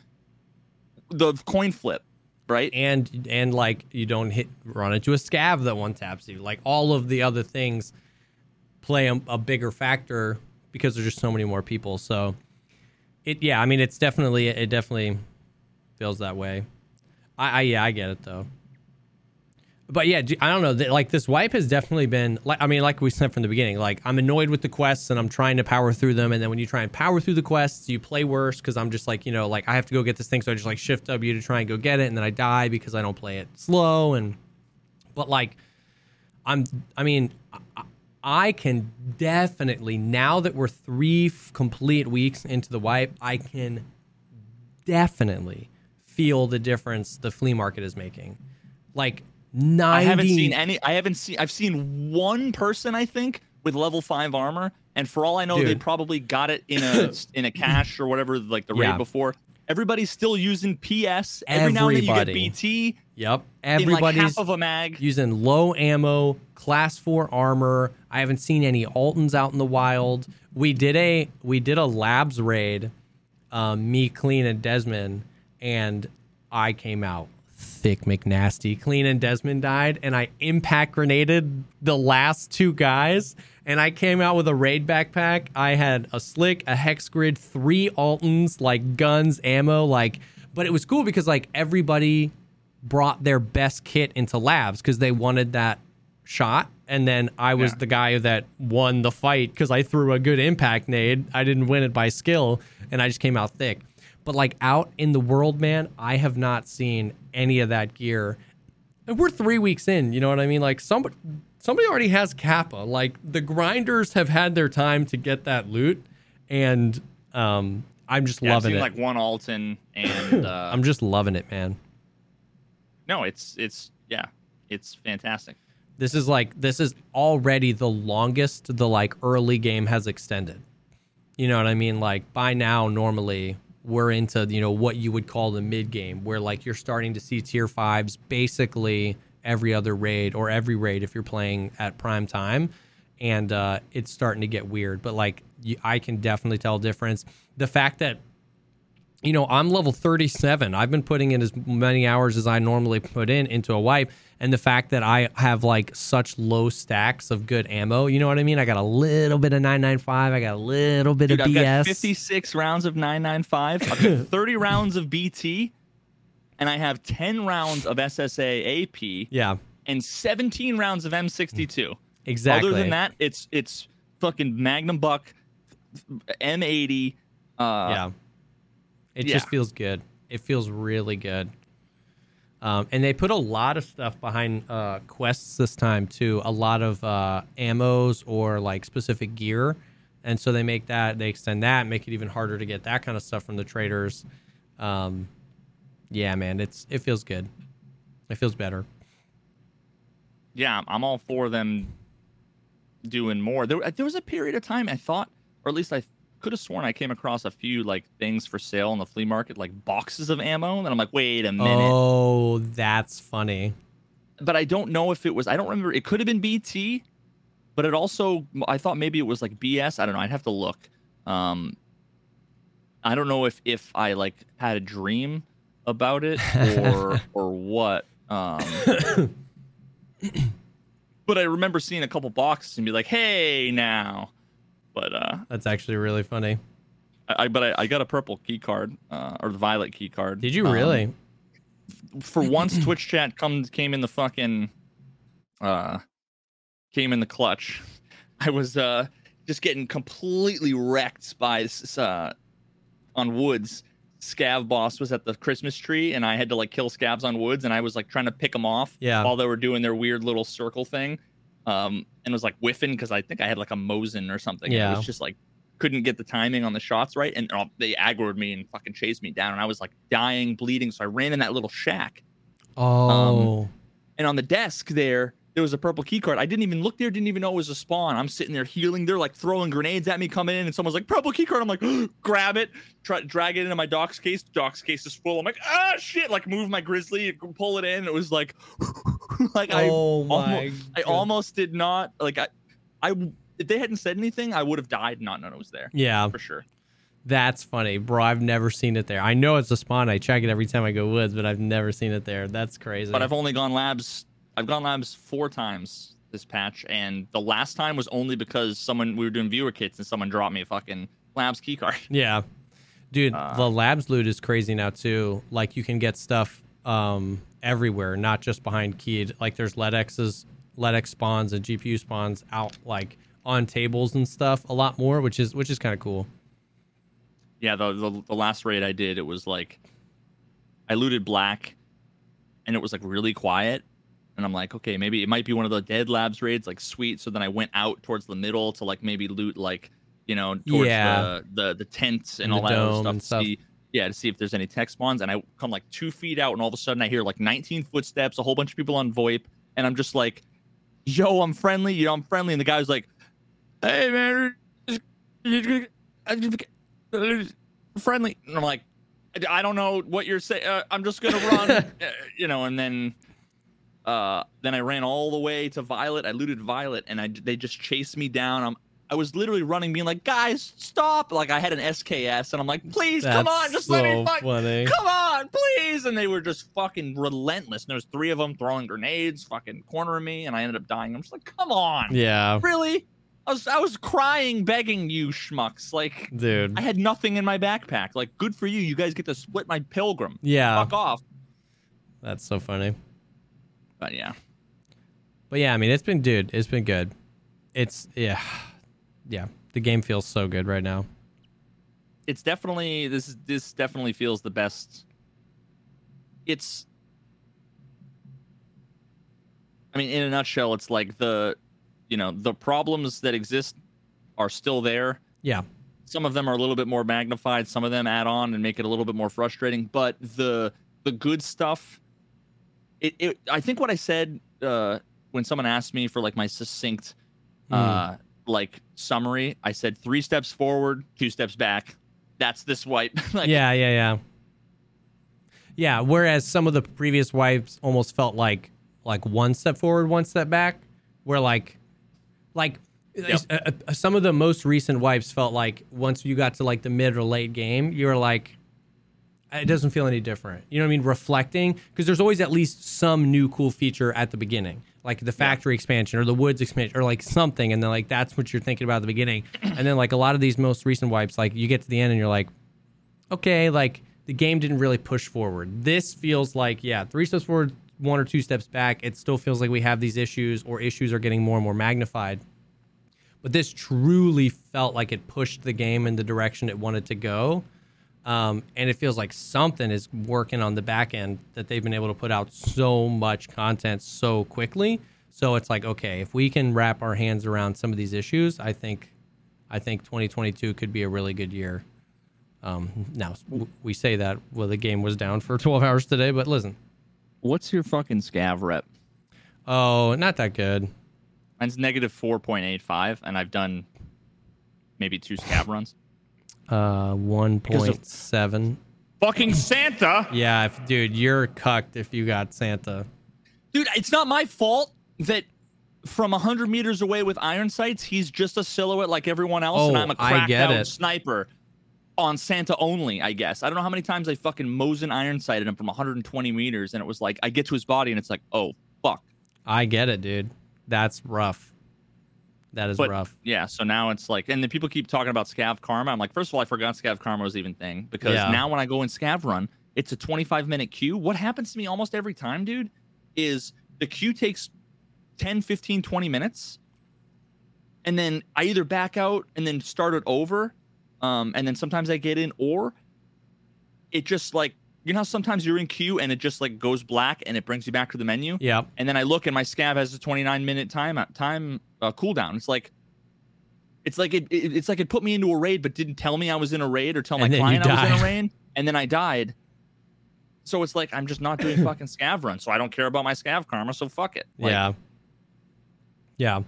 the coin flip, right? and and like you don't hit run into a scav that one taps you. Like all of the other things play a, a bigger factor because there's just so many more people. So it yeah i mean it's definitely it definitely feels that way. I, I yeah i get it though but yeah I don't know like this wipe has definitely been like i mean like we said from the beginning like i'm annoyed with the quests and i'm trying to power through them. And then when you try and power through the quests you play worse because i'm just like you know like i have to go get this thing. So i just like shift w to try and go get it and then i die because i don't play it slow. And but like i'm i mean I, I can definitely now that we're three f- complete weeks into the wipe i can definitely feel the difference the flea market is making. Like 90 I haven't seen any. I haven't seen. I've seen one person I think with level five armor, and for all I know, they probably got it in a <coughs> in a cache or whatever, like the Yeah. raid before. Everybody's still using PS. Every now and then you get Everybody. BT Yep. in like Everybody's half of a mag. using low ammo, class 4 armor. I haven't seen any Altyns out in the wild. We did a we did a labs raid um, me, Clean and Desmond and I came out thick McNasty. Clean and Desmond died and I impact grenaded the last two guys and I came out with a raid backpack. I had a slick, a hex grid, three Altyns, like guns, ammo, like but it was cool because like everybody brought their best kit into labs because they wanted that shot. And then I was Yeah. the guy that won the fight because I threw a good impact nade. I didn't win it by skill, and I just came out thick. But like out in the world, man, I have not seen any of that gear. And we're three weeks in. You know what I mean? Like somebody, somebody already has Kappa. Like the grinders have had their time to get that loot, and um, I'm just Yeah, loving it. like one Altyn, and <coughs> uh, I'm just loving it, man. no, it's it's yeah, it's fantastic. This is like this is already the longest the like early game has extended. You know what I mean? Like by now normally we're into, you know, what you would call the mid game where like you're starting to see tier 5s basically every other raid or every raid if you're playing at prime time and uh it's starting to get weird, but like you, I can definitely tell a difference. The fact that you know, I'm level 37. I've been putting in as many hours as I normally put in into a wipe. And the fact that I have like such low stacks of good ammo, you know what I mean? I got a little bit of 995. I got a little bit Dude, of I've got BS. 56 rounds of 995. I've got <laughs> 30 rounds of BT, and I have 10 rounds of SSA AP Yeah, and 17 rounds of M62. exactly. Other than that, it's it's fucking Magnum Buck, M80. Uh, yeah. It yeah. just feels good. It feels really good. Um, and they put a lot of stuff behind uh, quests this time too. A lot of uh, ammos or like specific gear, and so they make that they extend that, make it even harder to get that kind of stuff from the traders. Um, yeah, man, it's it feels good. It feels better. Yeah, I'm all for them doing more. There, there was a period of time I thought, or at least I could have sworn I came across a few like things for sale in the flea market, like boxes of ammo, and I'm like, wait a minute. Oh, that's funny. But I don't know if it was. I don't remember. It could have been BT, but it also. I thought maybe it was like BS. I don't know. I'd have to look. Um, I don't know if if I like had a dream about it or <laughs> or what. Um, <coughs> but I remember seeing a couple boxes and be like, "Hey, now." But uh, That's actually really funny. I, I but I, I got a purple key card uh, or the violet key card. Did you Um, really? for once, <clears throat> Twitch chat comes came in the fucking uh came in the clutch. I was uh just getting completely wrecked by s- uh on woods. Scav boss was at the Christmas tree, and I had to like kill scavs on woods, and I was like trying to pick them off Yeah. while they were doing their weird little circle thing. Um, and was like whiffing because I think I had like a Mosin or something. Yeah. it was just like couldn't get the timing on the shots right, and uh, they aggroed me and fucking chased me down, and I was like dying, bleeding. So I ran in that little shack, Oh, and on the desk there, there was a purple key card. I didn't even look there, didn't even know it was a spawn. I'm sitting there healing. They're like throwing grenades at me coming in, and someone's like, purple key card. I'm like, grab it, try drag it into my docs case. Docs case is full. I'm like, ah shit, like move my grizzly, pull it in. It was like <laughs> <laughs> like I oh my! I almost did not like I I if they hadn't said anything, I would have died not known it was there. yeah, For sure. that's funny, bro. I've never seen it there. I know it's a spawn. I check it every time I go woods, but I've never seen it there. That's crazy. But I've only gone labs. I've gone labs four times this patch, and the last time was only because someone we were doing viewer kits and someone dropped me a fucking labs keycard. <laughs> Yeah. Dude, Uh, the labs loot is crazy now too. Like you can get stuff um everywhere, not just behind keyed. Like there's LEDX's LEDX spawns and GPU spawns out like on tables and stuff a lot more, which is which is kind of cool. Yeah, the, the the last raid I did, it was like I looted black, and it was like really quiet. And I'm like, okay, maybe it might be one of the dead labs raids, like sweet. So then I went out towards the middle to like maybe loot like you know towards Yeah. the the the tents and And all that stuff and to see. Yeah, to see if there's any tech spawns, and I come like two feet out, and all of a sudden I hear like 19 footsteps, a whole bunch of people on VoIP, and I'm just like, "Yo, I'm friendly, you know, I'm friendly," and the guy's like, "Hey, man, <laughs> friendly," and I'm like, "I- "I don't know what you're saying. Uh, I'm just gonna <laughs> run," uh, you know, and then. Uh, then I ran all the way to Violet. I looted Violet, and I they just chased me down. I'm I was literally running, being like, "Guys, stop!" Like I had an SKS, and I'm like, "Please, come on, just let me fuck, funny. come on, please!" And they were just fucking relentless. And there was three of them throwing grenades, fucking cornering me, and I ended up dying. I'm just like, "Come on, Yeah, really?" I was I was crying, begging you schmucks. Like dude. I had nothing in my backpack. Like, good for you. You guys get to split my pilgrim. Yeah, Fuck off. that's so funny. But yeah. But yeah, I mean, it's been, dude, it's been good. It's yeah, yeah. The game feels so good right now. it's definitely this is this definitely feels the best it's i mean in a nutshell it's like the you know the problems that exist are still there Yeah, some of them are a little bit more magnified some of them add on and make it a little bit more frustrating but the the good stuff it, it i think what i said uh when someone asked me for like my succinct uh like summary i said three steps forward two steps back that's this wipe <laughs> like yeah, yeah, yeah. Yeah, whereas some of the previous wipes almost felt like like one step forward, one step back, where like like uh, uh, some of the most recent wipes felt like once you got to like the mid or late game, you were like it doesn't feel any different. You know what I mean? Reflecting because there's always at least some new cool feature at the beginning, like the factory expansion or the woods expansion or like something, and then like that's what you're thinking about at the beginning, and then like a lot of these most recent wipes, like you get to the end and you're like, okay, like the game didn't really push forward. This feels like yeah, three steps forward, one or two steps back. It still feels like we have these issues or issues are getting more and more magnified. But this truly felt like it pushed the game in the direction it wanted to go. Um, and it feels like something is working on the back end that they've been able to put out so much content so quickly. So it's like, okay, if we can wrap our hands around some of these issues, I think, I think 2022 could be a really good year. Um, now we say that well, the game was down for <laughs> 12 hours today, but listen, What's your fucking scav rep? oh, not that good. Mine's negative four point eight five, and I've done maybe two scav runs. Uh, 1.7. Fucking Santa, Yeah, if, dude, you're cucked if you got Santa. dude! It's not my fault that from hundred meters away with iron sights, he's just a silhouette like everyone else, and Oh, I'm a cracked get out it. sniper on Santa only. I guess I don't know how many times I fucking Mosin iron sighted him from 120 meters, and it was like I get to his body, and it's like, oh fuck. I get it, dude. That's rough. That is But rough. yeah, so now it's like, and then people keep talking about Scav Karma. I'm like, first of all, I forgot Scav Karma was even thing because Yeah. now when I go in Scav Run, it's a 25 minute queue. What happens to me almost every time, dude, is the queue takes 10, 15, 20 minutes, and then I either back out and then start it over, um, and then sometimes I get in, or it just like you know how sometimes you're in queue and it just like goes black and it brings you back to the menu Yeah. and then I look and my scav has a 29 minute time time uh, cooldown. It's like it's like it, it it's like it put me into a raid but didn't tell me I was in a raid or tell my And you client I was in a raid and then I died. So it's like I'm just not doing <laughs> fucking scav run, so I don't care about my scav karma, so fuck it. Like, yeah. Yeah.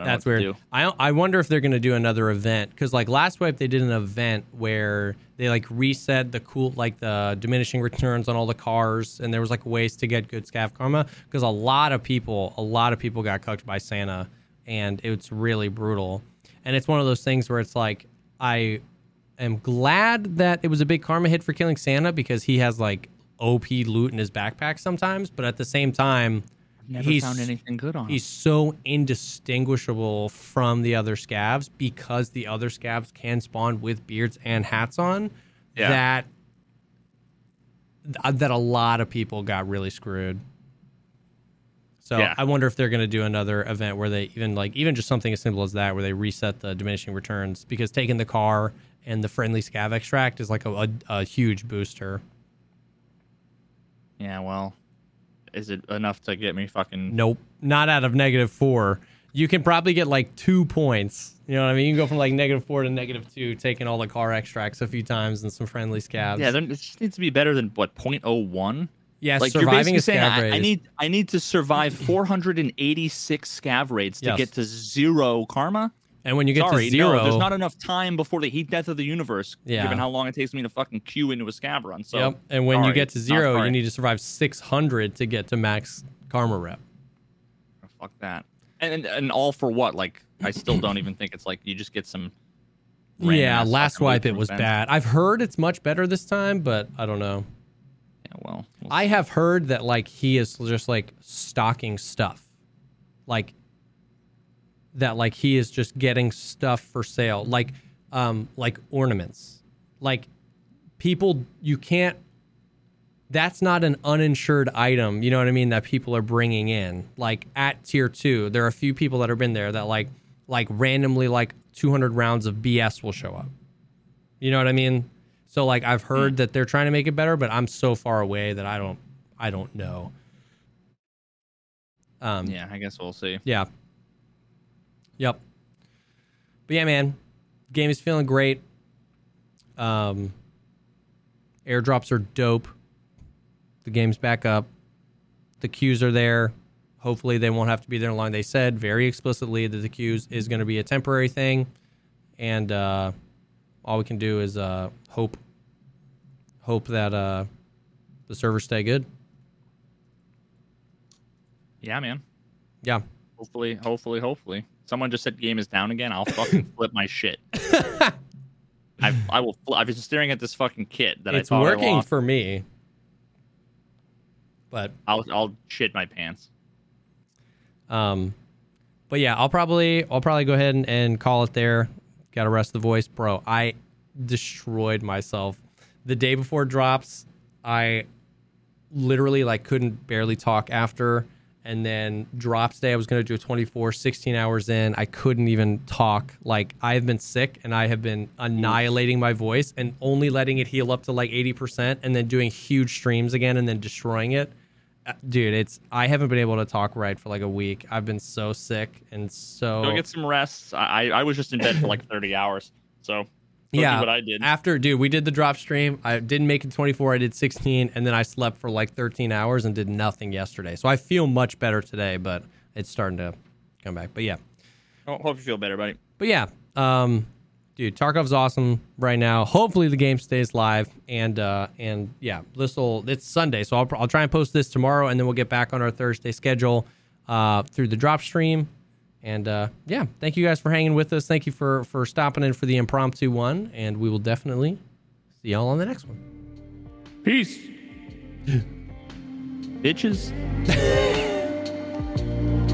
That's know what to weird. I I wonder if they're going to do another event because like last wipe they did an event where they like reset the cool like the diminishing returns on all the cars and there was like ways to get good scav karma because a lot of people a lot of people got cucked by Santa and it's really brutal and it's one of those things where it's like I am glad that it was a big karma hit for killing Santa because he has like OP loot in his backpack sometimes but at the same time Never he's found anything good on. him. so indistinguishable from the other scavs because the other scavs can spawn with beards and hats on Yeah. that uh, that a lot of people got really screwed so Yeah. i wonder if they're going to do another event where they even like even just something as simple as that where they reset the diminishing returns because taking the car and the friendly scav extract is like a, a, a huge booster Yeah, well, is it enough to get me fucking? Nope, not out of negative four. You can probably get like two points. You know what I mean? You can go from like negative four to negative two, taking all the car extracts a few times and some friendly scavs. Yeah, there, it just needs to be better than what 0.01. yeah. like you're surviving basically a saying scav I, raid. I need I need to survive 486 scav raids to Yes. get to zero karma. And when you get Sorry, to zero, no, there's not enough time before the heat death of the universe. Yeah. given how long it takes me to fucking queue into a scav run. So yep. And when you get to zero, you need to survive six hundred to get to max karma rep. Oh, fuck that. And, and and all for what? Like I still don't even think it's like you just get some. Yeah, last wipe it was bad. I've heard it's much better this time, but I don't know. Yeah, well, we'll I have heard that like he is just like stocking stuff. Like that like he is just getting stuff for sale. Like um like ornaments. Like people you can't that's not an uninsured item, you know what I mean, that people are bringing in. Like at tier 2, there are a few people that have been there that like like randomly like 200 rounds of BS will show up. You know what I mean? So like I've heard that they're trying to make it better, but I'm so far away that I don't I don't know. Um yeah, I guess we'll see. yeah. Yep. But yeah, man, game is feeling great. Um airdrops are dope. The game's back up. The queues are there. Hopefully they won't have to be there long. They said very explicitly that the queues is going to be a temporary thing and uh all we can do is uh hope hope that uh the servers stay good. Yeah, man. Yeah. Hopefully, hopefully, hopefully. Someone just said game is down again. I'll <laughs> fucking flip my shit. <laughs> I I will. Fl- I've been staring at this fucking kit that it's I thought I working lost. for me. But I'll I'll shit my pants. um but yeah, I'll probably I'll probably go ahead and, and call it there. Got to rest the voice, bro. I destroyed myself the day before drops. I literally like couldn't barely talk after And then drops day, I was going to do a 24, 16 hours in. I couldn't even talk. Like, I have been sick and I have been annihilating my voice and only letting it heal up to like 80% and then doing huge streams again and then destroying it. Uh, Dude, it's I haven't been able to talk right for like a week. I've been so sick and so Go get some rest. I I was just in bed for like <laughs> 30 hours. So yeah, what I did. After, dude, we did the drop stream. I didn't make it 24. I did 16, and then I slept for like 13 hours and did nothing yesterday. So I feel much better today, but it's starting to come back. But yeah, I hope you feel better, buddy. but yeah, um, dude, Tarkov's awesome right now. Hopefully the game stays live, and uh, and yeah, this will. It's Sunday, so I'll I'll try and post this tomorrow, and then we'll get back on our Thursday schedule uh, through the drop stream. And uh, yeah, thank you guys for hanging with us. Thank you for for stopping in for the impromptu one, and we will definitely see y'all on the next one. Peace, <laughs> bitches. <laughs>